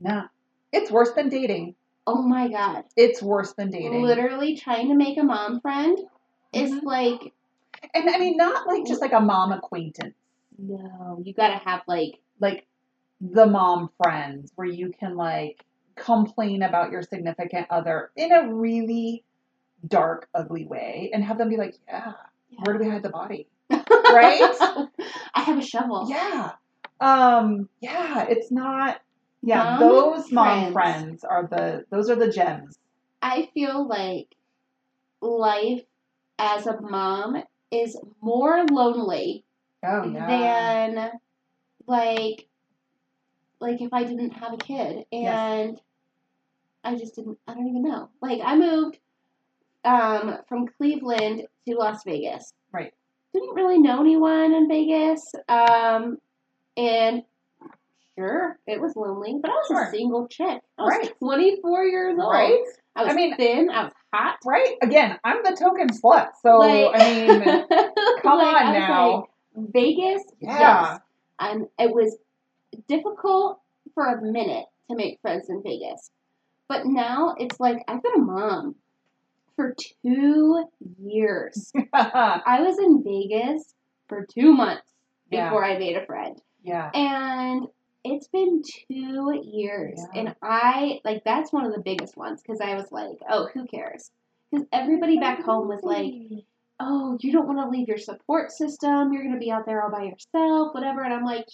Nah. It's worse than dating. Oh my god! It's worse than dating. Literally trying to make a mom friend is Mhm. like And I mean, not like just like a mom acquaintance, no, you gotta have like like the mom friends where you can like complain about your significant other in a really dark, ugly way and have them be like, yeah, where do we hide the body? [LAUGHS] Right? I have a shovel. Yeah. Um, yeah, it's not, yeah, Mom those mom friends. friends are the, those are the gems. I feel like life as a mom is more lonely Oh, yeah. than like like if I didn't have a kid and I just didn't I don't even know. Like I moved um from Cleveland to Las Vegas. Right. Didn't really know anyone in Vegas. Um and sure, it was lonely, but I was Sure. a single chick. I was Right. 24 years old. Right? I was I mean- thin, I was hot. Right? Again, I'm the token slut. So, Like- I mean, [LAUGHS] come Like, on now. like, Vegas, Yeah. yes. And it was difficult for a minute to make friends in Vegas. But now it's like I've been a mom for two years. [LAUGHS] I was in Vegas for two months Yeah. before I made a friend. yeah. And it's been two years. Yeah. And I, like, that's one of the biggest ones because I was like, oh, who cares? Because everybody back home was like, oh, you don't want to leave your support system. You're going to be out there all by yourself, whatever. And I'm like,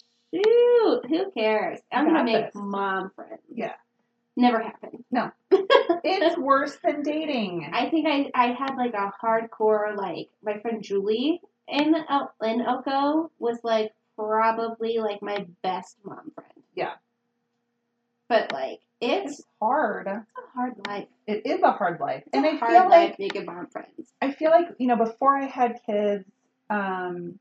shoot, who cares? I'm going to make this. mom friends. Yeah. Never happened. No. [LAUGHS] it's worse than dating. I think I, I had like a hardcore, like, my friend Julie in, El- in Elko was like probably like my best mom friend. Yeah. But like, it's It's hard. a hard life. It is a hard life. It's and a I hard feel life like making mom friends. I feel like, you know, before I had kids, um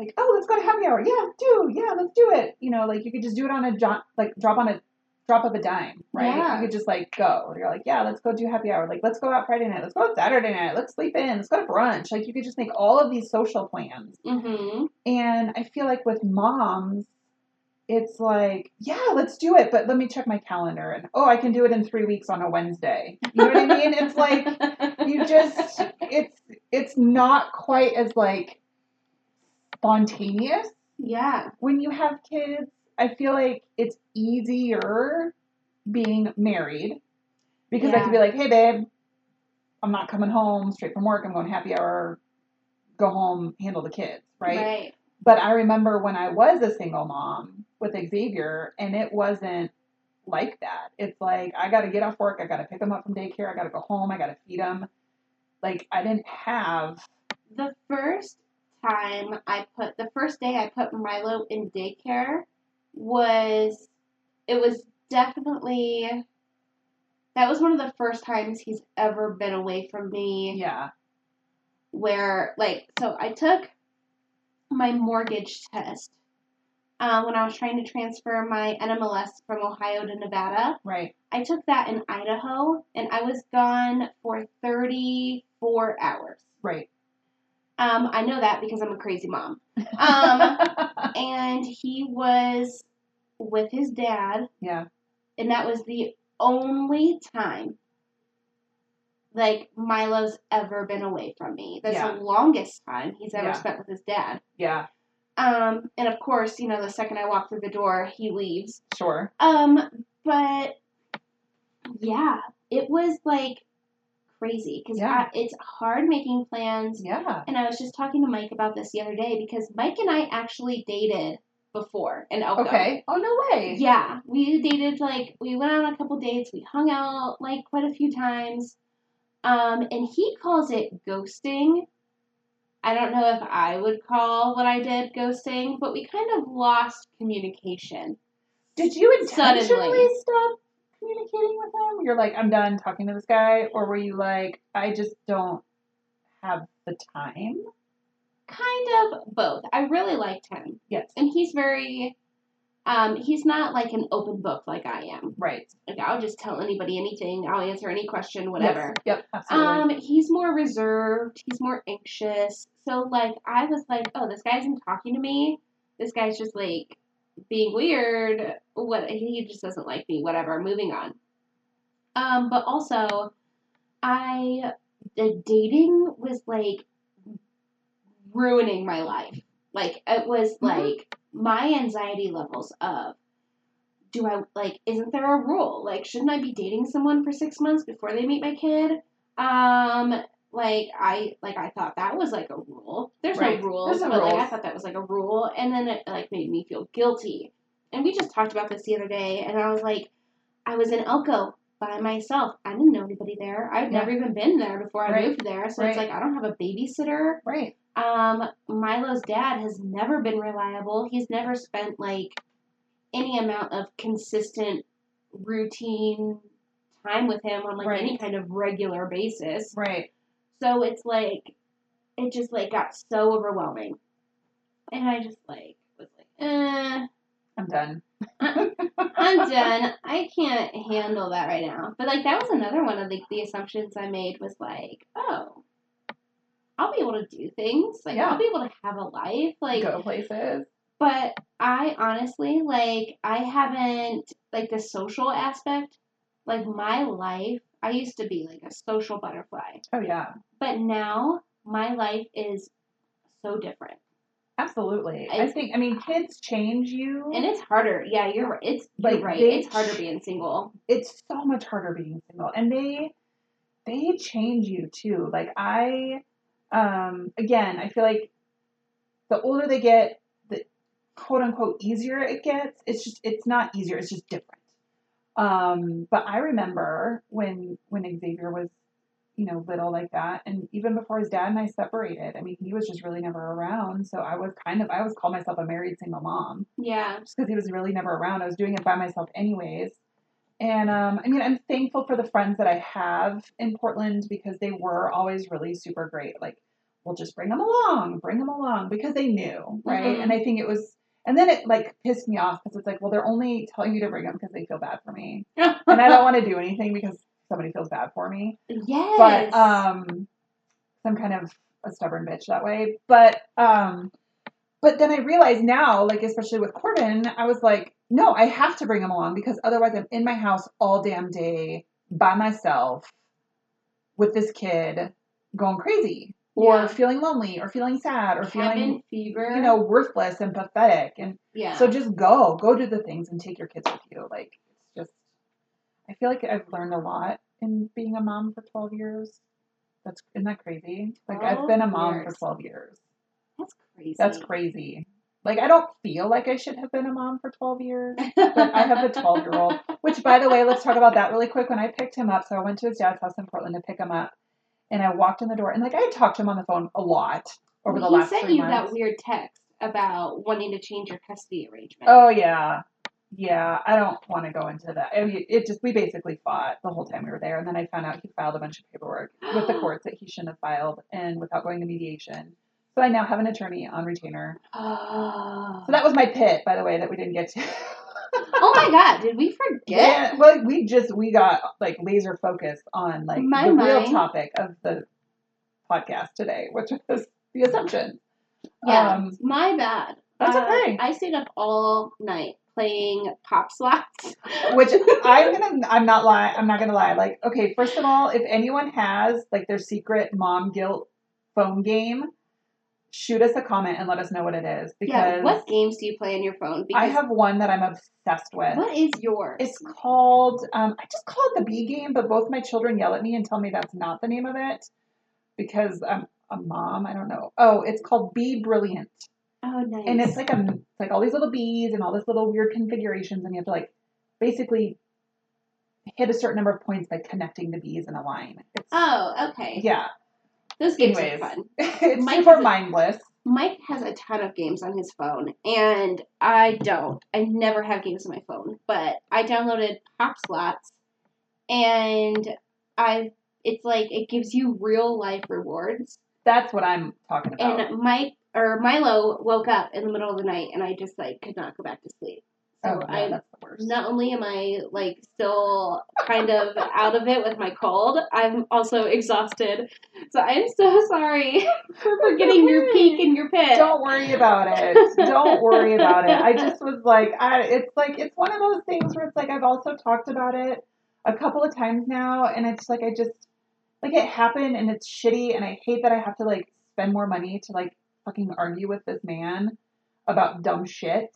like, oh, let's go to happy hour. Yeah, do. Yeah, let's do it. You know, like you could just do it on a jo- like drop on a drop of a dime, right? Yeah. You could just like go. You're like, yeah, let's go do happy hour. Like, let's go out Friday night. Let's go out Saturday night. Let's sleep in. Let's go to brunch. Like, you could just make all of these social plans. Mm-hmm. And I feel like with moms, it's like, yeah, let's do it, but let me check my calendar. And oh, I can do it in three weeks on a Wednesday. You know what I mean? It's like you just it's it's not quite as like spontaneous yeah. when you have kids. I feel like it's easier being married because I Yeah. can be like, hey babe, I'm not coming home straight from work. I'm going happy hour, go home, handle the kids, Right. but I remember when I was a single mom with Xavier, and it wasn't like that. It's like I got to get off work, I got to pick them up from daycare, I got to go home, I got to feed them. Like I didn't have. The first time I put the first day I put Milo in daycare was it was definitely that was one of the first times he's ever been away from me Yeah. where like so I took my mortgage test um, when I was trying to transfer my NMLS from Ohio to Nevada. Right. I took that in Idaho and I was gone for 34 hours. Right. Um, I know that because I'm a crazy mom. [LAUGHS] Um, and he was with his dad yeah. and that was the only time like Milo's ever been away from me. That's Yeah. the longest time he's ever Yeah. spent with his dad. Yeah. Um, and of course, you know, the second I walk through the door, he leaves. Sure. Um, but yeah, it was like crazy because Yeah. it's hard making plans. Yeah. And I was just talking to Mike about this the other day because Mike and I actually dated before in Elko. Okay. Oh no way. Yeah, we dated like we went on a couple dates. We hung out like quite a few times. Um, and he calls it ghosting. I don't know if I would call what I did ghosting, but we kind of lost communication. Did you intentionally Suddenly. stop communicating with him? You're like, I'm done talking to this guy, or were you like, I just don't have the time? Kind of both. I really liked him, Yes. and he's very. Um, he's not like an open book like I am. Right. Like I'll just tell anybody anything. I'll answer any question, whatever. Yes. Yep. Absolutely. Um, he's more reserved. He's more anxious. So like, I was like, oh, this guy isn't talking to me. This guy's just like being weird. What he just doesn't like me. Whatever. Moving on. Um, but also, I the dating was like ruining my life. Like it was Mhm. like my anxiety levels of do I like isn't there a rule? Like shouldn't I be dating someone for 6 months before they meet my kid? Um like I like I thought that was like a rule. There's Right. no rules, There's no but like I thought that was like a rule and then it like made me feel guilty. And we just talked about this the other day and I was like I was in Elko by myself. I didn't know anybody there. I'd Yeah. never even been there before I Right. moved there. So it's like I don't have a babysitter. right. Um, Milo's dad has never been reliable. He's never spent like any amount of consistent routine time with him on like Right. any kind of regular basis. Right. So it's like it just like got so overwhelming. And I just like was like, eh, I'm done. [LAUGHS] I'm done. I can't handle that right now. But like that was another one of the, the assumptions I made was like, oh, I'll be able to do things. Like Yeah. I'll be able to have a life. Like Go places. but I honestly like I haven't like the social aspect, like my life, I used to be like a social butterfly. Oh yeah. But now my life is so different. Absolutely. I, I- think. I mean, kids change you. And it's harder. Yeah, you're right. It's Like, you're right. they It's harder being single. it's so much harder being single and they they change you too like i um again i feel like the older they get the quote unquote easier it gets it's just it's not easier it's just different um but i remember when when xavier was you know little like that and even before his dad and i separated i mean he was just really never around so i was kind of i always call myself a married single mom Yeah. just because he was really never around. I was doing it by myself anyways. And um, I mean, I'm thankful for the friends that I have in Portland because they were always really super great. Like, we'll just bring them along, bring them along because they knew, right? Mhm. And I think it was, and then it like pissed me off because it's like, well, they're only telling you to bring them because they feel bad for me, [LAUGHS] and I don't want to do anything because somebody feels bad for me Yes. but um I'm kind of a stubborn bitch that way. But um but then I realized now, like especially with Corbin, I was like, no, I have to bring him along because otherwise I'm in my house all damn day by myself with this kid going crazy or Yeah. feeling lonely or feeling sad or feeling fever. you know worthless and pathetic and Yeah. so just go go do the things and take your kids with you like it's just i feel like i've learned a lot in being a mom for 12 years that's isn't that crazy like i've been a mom years. for 12 years that's crazy. that's crazy like i don't feel like i should have been a mom for 12 years but i have a [LAUGHS] 12 year old which by the way let's talk about that really quick when i picked him up so i went to his dad's house in portland to pick him up and i walked in the door and like i had talked to him on the phone a lot over the last. he sent you months that weird text about wanting to change your custody arrangement. Oh yeah. Yeah, I don't want to go into that. I mean, it just we basically fought the whole time we were there, and then I found out he filed a bunch of paperwork with the [GASPS] courts that he shouldn't have filed, and without going to mediation. So I now have an attorney on retainer. Oh. So that was my pit, by the way, that we didn't get to. [LAUGHS] oh my god, did we forget? Yeah, well, we just we got like laser focused on like My the real topic of the podcast today, which was the assumption. Yeah, Um, my bad. That's Uh, okay. I stayed up all night playing pop slots. [LAUGHS] which I'm gonna I'm not lie I'm not gonna lie. Like, okay, first of all, if anyone has like their secret mom guilt phone game, shoot us a comment and let us know what it is because yeah, what games do you play on your phone? I have one that I'm obsessed with. What is yours? It's called um, I just call it the B game, but both my children yell at me and tell me that's not the name of it because I'm a mom. I don't know. Oh, it's called Bee Brilliant. oh, nice. and it's like a it's like all these little bees and all this little weird configurations and you have to like basically hit a certain number of points by connecting the bees in a line it's, oh, okay. yeah Those games anyways. are fun. [LAUGHS] it's Mike super mindless Mike has a ton of games on his phone, and I don't. I never have games on my phone, but I downloaded Pop Slots, and I. It's like it gives you real life rewards. that's what i'm talking about And Mike or Milo woke up in the middle of the night, and I just like could not go back to sleep. So oh yeah, I that's the worst. not only am I like still kind of out of it with my cold, I'm also exhausted. So I'm so sorry [LAUGHS] for forgetting your peak and your pit. don't worry about it. Don't worry about it. I just was like I, it's like it's one of those things where it's like i've also talked about it a couple of times now and it's like i just like it happened and it's shitty and i hate that i have to like spend more money to like fucking argue with this man about dumb shit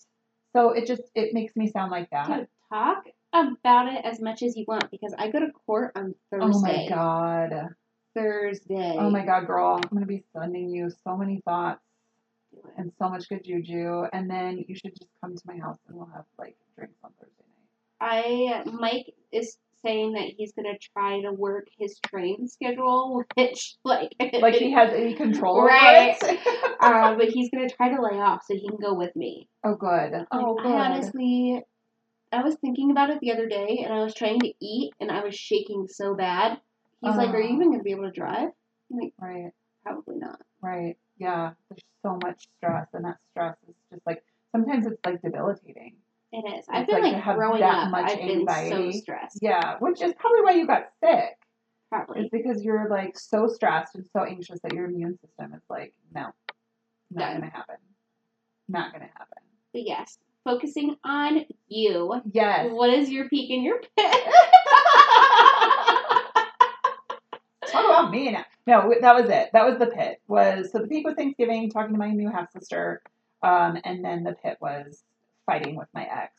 so it just it makes me sound like that Dude, talk about it as much as you want because I go to court on Thursday. oh my god Thursday. oh my god girl i'm gonna be sending you so many thoughts and so much good juju and then you should just come to my house and we'll have like drinks on thursday night I Mike is saying that he's gonna try to work his train schedule, [LAUGHS] which like like he has any control Right. over it. [LAUGHS] uh, but he's gonna try to lay off so he can go with me. oh, good. Like, Oh, good. I honestly, I was thinking about it the other day, and I was trying to eat, and I was shaking so bad. He's like, "Are you Oh. even gonna be able to drive?" I'm like, right, "Probably not." right. Yeah, there's so much stress, and that stress is just like sometimes it's like debilitating. It is. I've It's been like like, growing up. much I've been so stressed. Yeah, which is probably why you got sick. Probably. It's because you're like so stressed and so anxious that your immune system is like, no, not Done. gonna happen. Not gonna happen. But yes, focusing on you. Yes. What is your peak and your [LAUGHS] pit? Talk about me now. No, that was it. That was the pit. Was so the peak was Thanksgiving, talking to my new half sister, um, and then the pit was fighting with my ex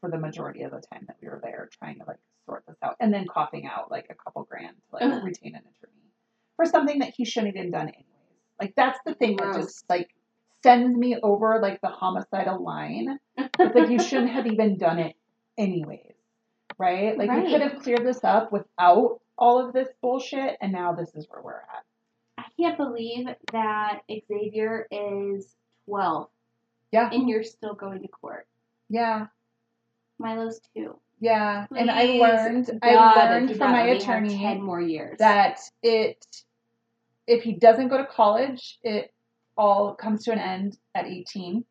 for the majority of the time that we were there, trying to like sort this out, and then coughing out like a couple grand to like Ugh. retain an attorney for something that he shouldn't have even done anyways. Like that's the thing that Gross. just like sends me over like the homicidal line. It's like you shouldn't have even done it anyways, right? Like Right. we could have cleared this up without all of this bullshit, and now this is where we're at. I can't believe that Xavier is 12. Yeah. And you're still going to court. Yeah, Milo's two. yeah. and I learned, God, I learned from my let me have attorney 10 more years. that it, if he doesn't go to college, it all comes to an end at 18,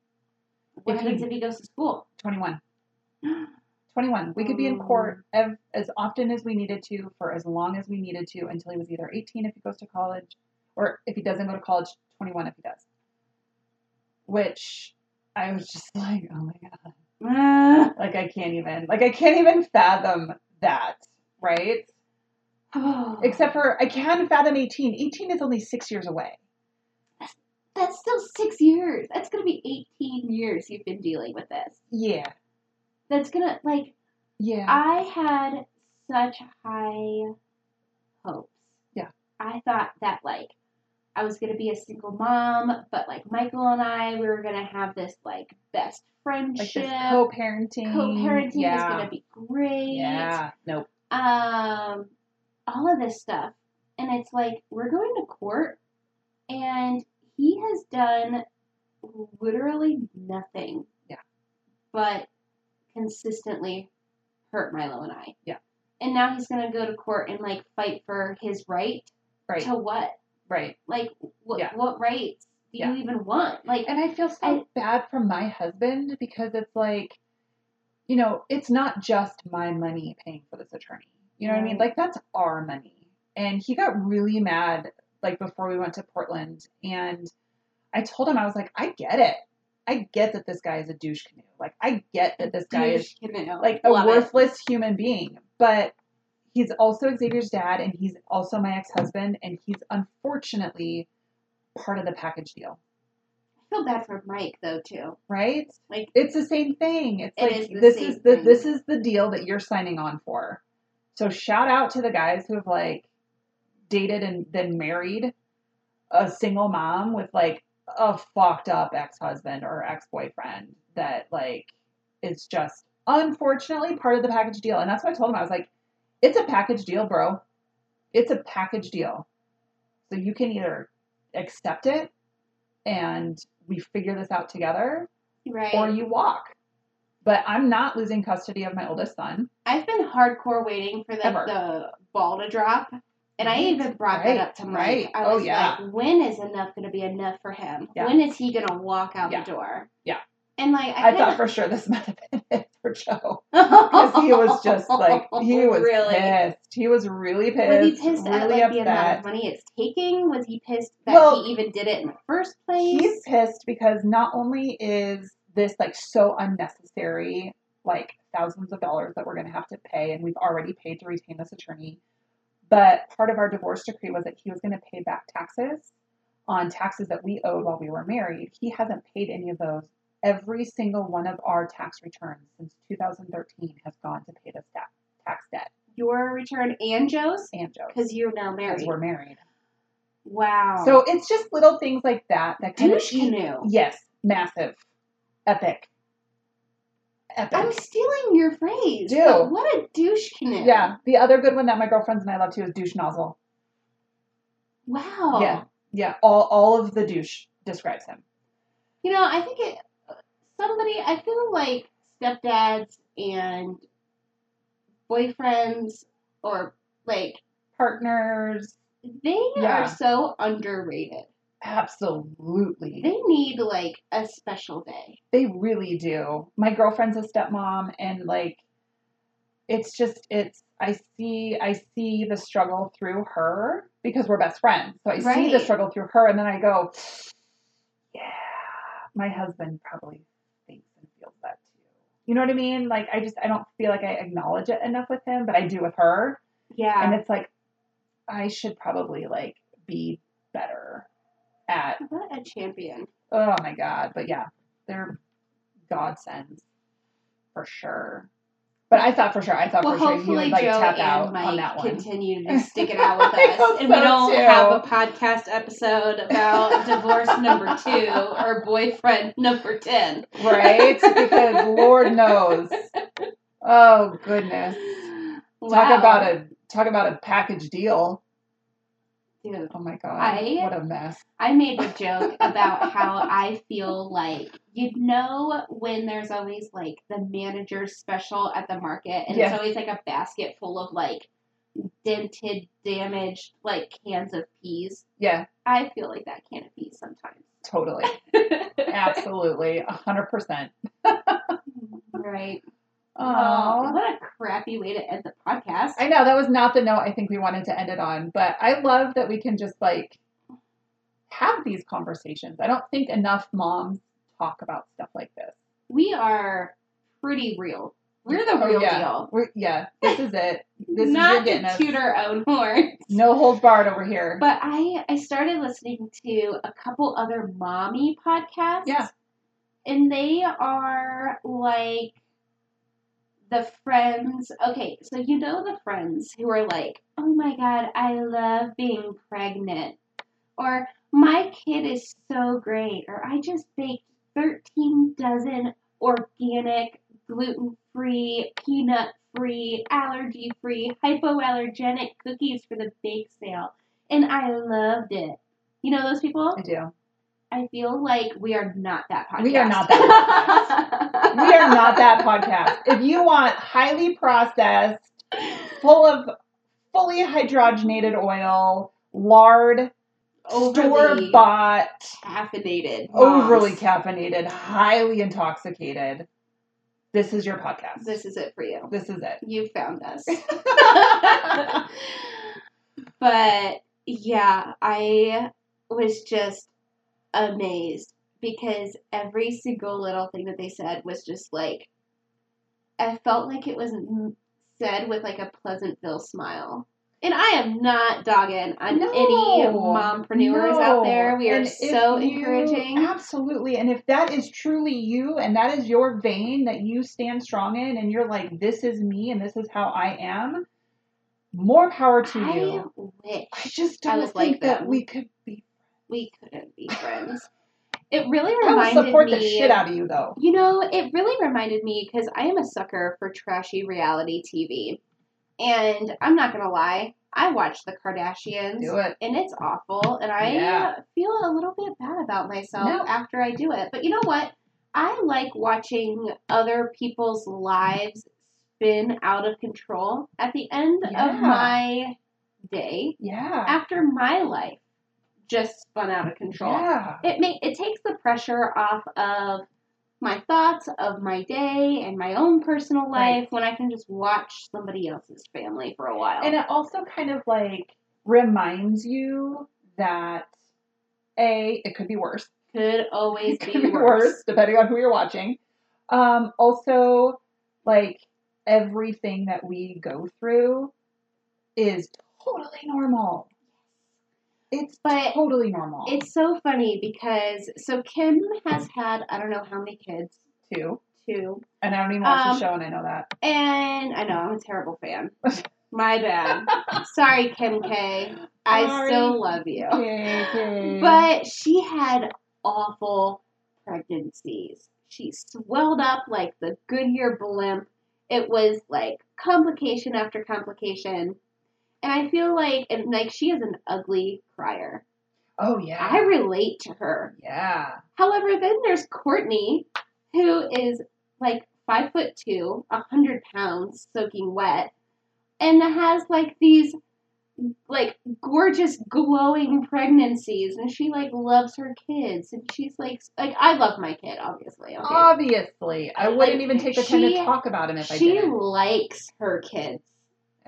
what if happens he- if he goes to school? 21. [GASPS] 21. We could be in court mm. ev- as often as we needed to for as long as we needed to until he was either 18 if he goes to college or if he doesn't go to college, 21 if he does. Which I was just [LAUGHS] like, oh my God. [LAUGHS] Like I can't even, like I can't even fathom that, right? [SIGHS] Except for I can fathom 18. 18 is only six years away. That's still six years. That's going to be 18 years you've been dealing with this. Yeah. That's going to, like, Yeah. I had such high hopes. Yeah. I thought that like I was gonna be a single mom, but like Michael and I, we were gonna have this like best like friendship. this co-parenting. Co-parenting yeah. is gonna be great. Yeah. Nope. Um, all of this stuff, and it's like we're going to court, and he has done literally nothing. Yeah. But consistently hurt Milo and I. Yeah. And now he's gonna go to court and like fight for his right Right. to what? Right. Like what? Yeah. What rights do Yeah. you even want? Like And I feel so I- bad for my husband because it's like, you know, it's not just my money paying for this attorney. You know what I mean? Mm. Like that's our money. And he got really mad like before we went to Portland and I told him I was like, I get it. I get that this guy is a douche canoe. Like I get that this guy is canoe. like a Love it. worthless human being. But he's also Xavier's dad and he's also my ex husband and he's unfortunately part of the package deal. I feel bad for Mike though too. Right? Like- it's the same thing. It's It like is this is the thing. this is the deal that you're signing on for. So shout out to the guys who have like dated and then married a single mom with like a fucked up ex-husband or ex-boyfriend that like is just unfortunately part of the package deal. And that's what I told him. I was like, it's a package deal, bro. It's a package deal. So you can either accept it and we figure this out together Right. or you walk. But I'm not losing custody of my oldest son. I've been hardcore waiting for the, Ever. the ball to drop. And I even brought right, that up to Mike. right. I Oh, was yeah. like, when is enough going to be enough for him? Yeah. When is he going to walk out Yeah. the door? Yeah. And like, I, I, thought for sure this [LAUGHS] might have been it for Joe. [LAUGHS] Because he was just like, he was really. pissed. He was really pissed. Was he pissed at really like the amount of money it's taking? Was he pissed that Well, he even did it in the first place? He's pissed because not only is this like so unnecessary, like thousands of dollars that we're going to have to pay, and we've already paid to retain this attorney, but part of our divorce decree was that he was going to pay back taxes on taxes that we owed while we were married. He hasn't paid any of those. Every single one of our tax returns since 2013 has gone to pay this ta- tax debt Your return and Joe's? and Joe's Because you're now because married. we're married. Wow. So it's just little things like that that kind douche of canoe. Yes, massive, epic, epic. I'm stealing your phrase. Do. What a douche canoe. yeah, the other good one that my girlfriends and I love too is douche nozzle. Wow. Yeah, yeah. All all of the douche describes him. You know, I think it. Somebody, I feel like stepdads and boyfriends, or like Partners, they Yeah. are so underrated. absolutely. They need like a special day. They really do. My girlfriend's a stepmom, and like, it's just it's. I see I see the struggle through her because we're best friends. So I see the struggle through her, and then I go, yeah, my husband probably thinks and feels that too. You know what I mean? Like I just I don't feel like I acknowledge it enough with him, but I do with her, Yeah. and it's like I should probably like be better at what a champion. Oh my god, but yeah, they're godsends for sure. But I thought for sure, I thought Well, for sure you would like Joe tap out on that one. continue to [LAUGHS] stick it out with [LAUGHS] us, and we don't too. have a podcast episode about [LAUGHS] divorce number two or boyfriend number ten. Right? Because Lord knows. Oh goodness. Talk about a talk about a package deal. Dude, Oh my god. I- what a mess. I made a joke about how I feel like you know when there's always like the manager's special at the market and it's always like a basket full of like dented, damaged like cans of peas. Yeah, I feel like that can of peas sometimes. totally. [LAUGHS] Absolutely. A hundred percent. right. Oh Oh, what a crappy way to end the podcast. I know that was not the note I think we wanted to end it on, but I love that we can just like have these conversations. I don't think enough moms talk about stuff like this. we are pretty real. We're the Oh, real yeah. deal. We're, yeah, this is it. [LAUGHS] This is Not getting to toot our own horn. No holds barred over here. But I I started listening to a couple other mommy podcasts. Yeah. And they are like the friends. Okay, so you know the friends who are like, "Oh my god, I love being pregnant." Or my kid is so great, or I just baked 13 dozen organic, gluten free, peanut free, allergy free, hypoallergenic cookies for the bake sale. And I loved it. You know those people? I do. I feel like we are not that podcast. We are not that we are not that podcast. If you want highly processed, full of fully hydrogenated oil, lard, store bought, caffeinated. overly moms, caffeinated, highly intoxicated, this is your podcast. This is it for you. this is it. You found us. [LAUGHS] [LAUGHS] but yeah, I was just amazed because every single little thing that they said was just like, I felt like it was said with like a Pleasantville smile. And I am not dogging on No, any mompreneurs out there. We are And so you- encouraging. Absolutely. And if that is truly you and that is your vein that you stand strong in and you're like, this is me and this is how I am, more power to I you. wish I just don't was think like that them. we could be. We couldn't be friends. It really reminded I support me. the shit out of you though. You know, it really reminded me because I am a sucker for trashy reality TV. And I'm not going to lie, I watch The Kardashians. Do it. And it's awful. And I Yeah. feel a little bit bad about myself No. after I do it. But you know what? I like watching other people's lives spin out of control at the end Yeah. of my day Yeah. after my life just spun out of control Yeah. it make it takes the pressure off of my thoughts of my day and my own personal life Right. when I can just watch somebody else's family for a while. And it also kind of like reminds you that A, it could be worse. could always It could be be worse. worse, depending on who you're watching. Um, also, like everything that we go through is totally normal. It's But totally normal. It's so funny because so Kim has had I don't know how many kids, too. two, And I don't even watch Um, the show, and I know that. and I know I'm a terrible fan. [LAUGHS] My bad. Sorry, Kim K. I Sorry. still love you. Okay. But she had awful pregnancies. She swelled up like the Goodyear blimp. It was like complication after complication. And I feel like and like she is an ugly crier. oh yeah, I relate to her. yeah, However, then there's Kourtney, who is like five foot two, a hundred pounds, soaking wet, and has like these like gorgeous glowing pregnancies, and she like loves her kids, and she's like like I love my kid, obviously. Okay, obviously. I wouldn't Like, even take the time to talk about him if I she didn't. likes her kids,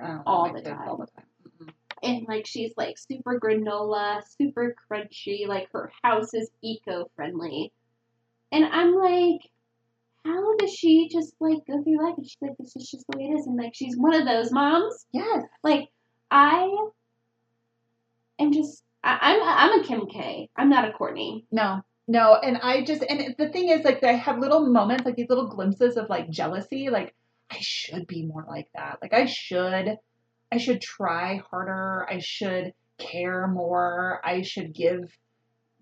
I all the time. All the time. And like she's like super granola, super crunchy. Like her house is eco friendly, and I'm like, how does she just like go through life? And she's like, this is just the way it is, and like she's one of those moms. Yes. Like I am just, I, I'm I'm a Kim K. I'm not a Kourtney. No, no, and I just and the thing is, like, I have little moments, like these little glimpses of like jealousy. Like, I should be more like that. Like, I should, I should try harder. I should care more. I should give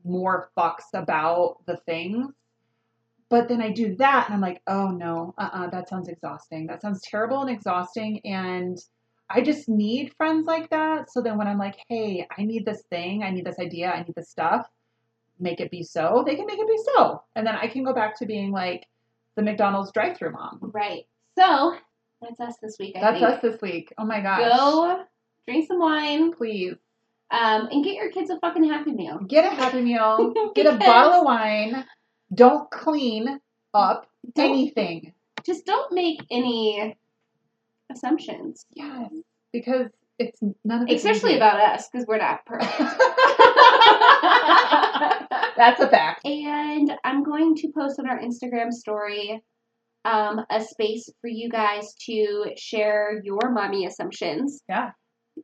more fucks about the things. But then I do that, and I'm like, oh no, uh, uh that sounds exhausting. That sounds terrible and exhausting, and I just need friends like that. So then when I'm like, hey, I need this thing, I need this idea, I need this stuff make it be so, they can make it be so. And then I can go back to being like the McDonald's drive through mom. Right. So that's us this week. I That's think. us this week. Oh my gosh. Go drink some wine, Please um, and get your kids a fucking happy meal. get a Happy Meal, [LAUGHS] get a bottle of wine. Don't clean up Don't- anything. Just don't make any assumptions. Yes. Because it's none of Especially about us, because we're not perfect. [LAUGHS] That's a fact. and I'm going to post on our Instagram story um, a space for you guys to share your mommy assumptions. Yeah.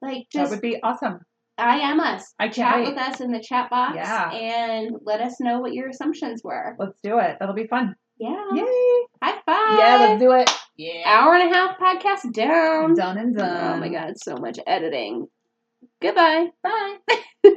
Like just That would be awesome. I am us. I Chat wait. with us in the chat box Yeah. and let us know what your assumptions were. Let's do it. That'll be fun. Yeah. Yay. High five. Yeah, let's do it. Yeah. Hour and a half podcast down. Done and done. Oh my god, so much editing. Goodbye. Bye. [LAUGHS]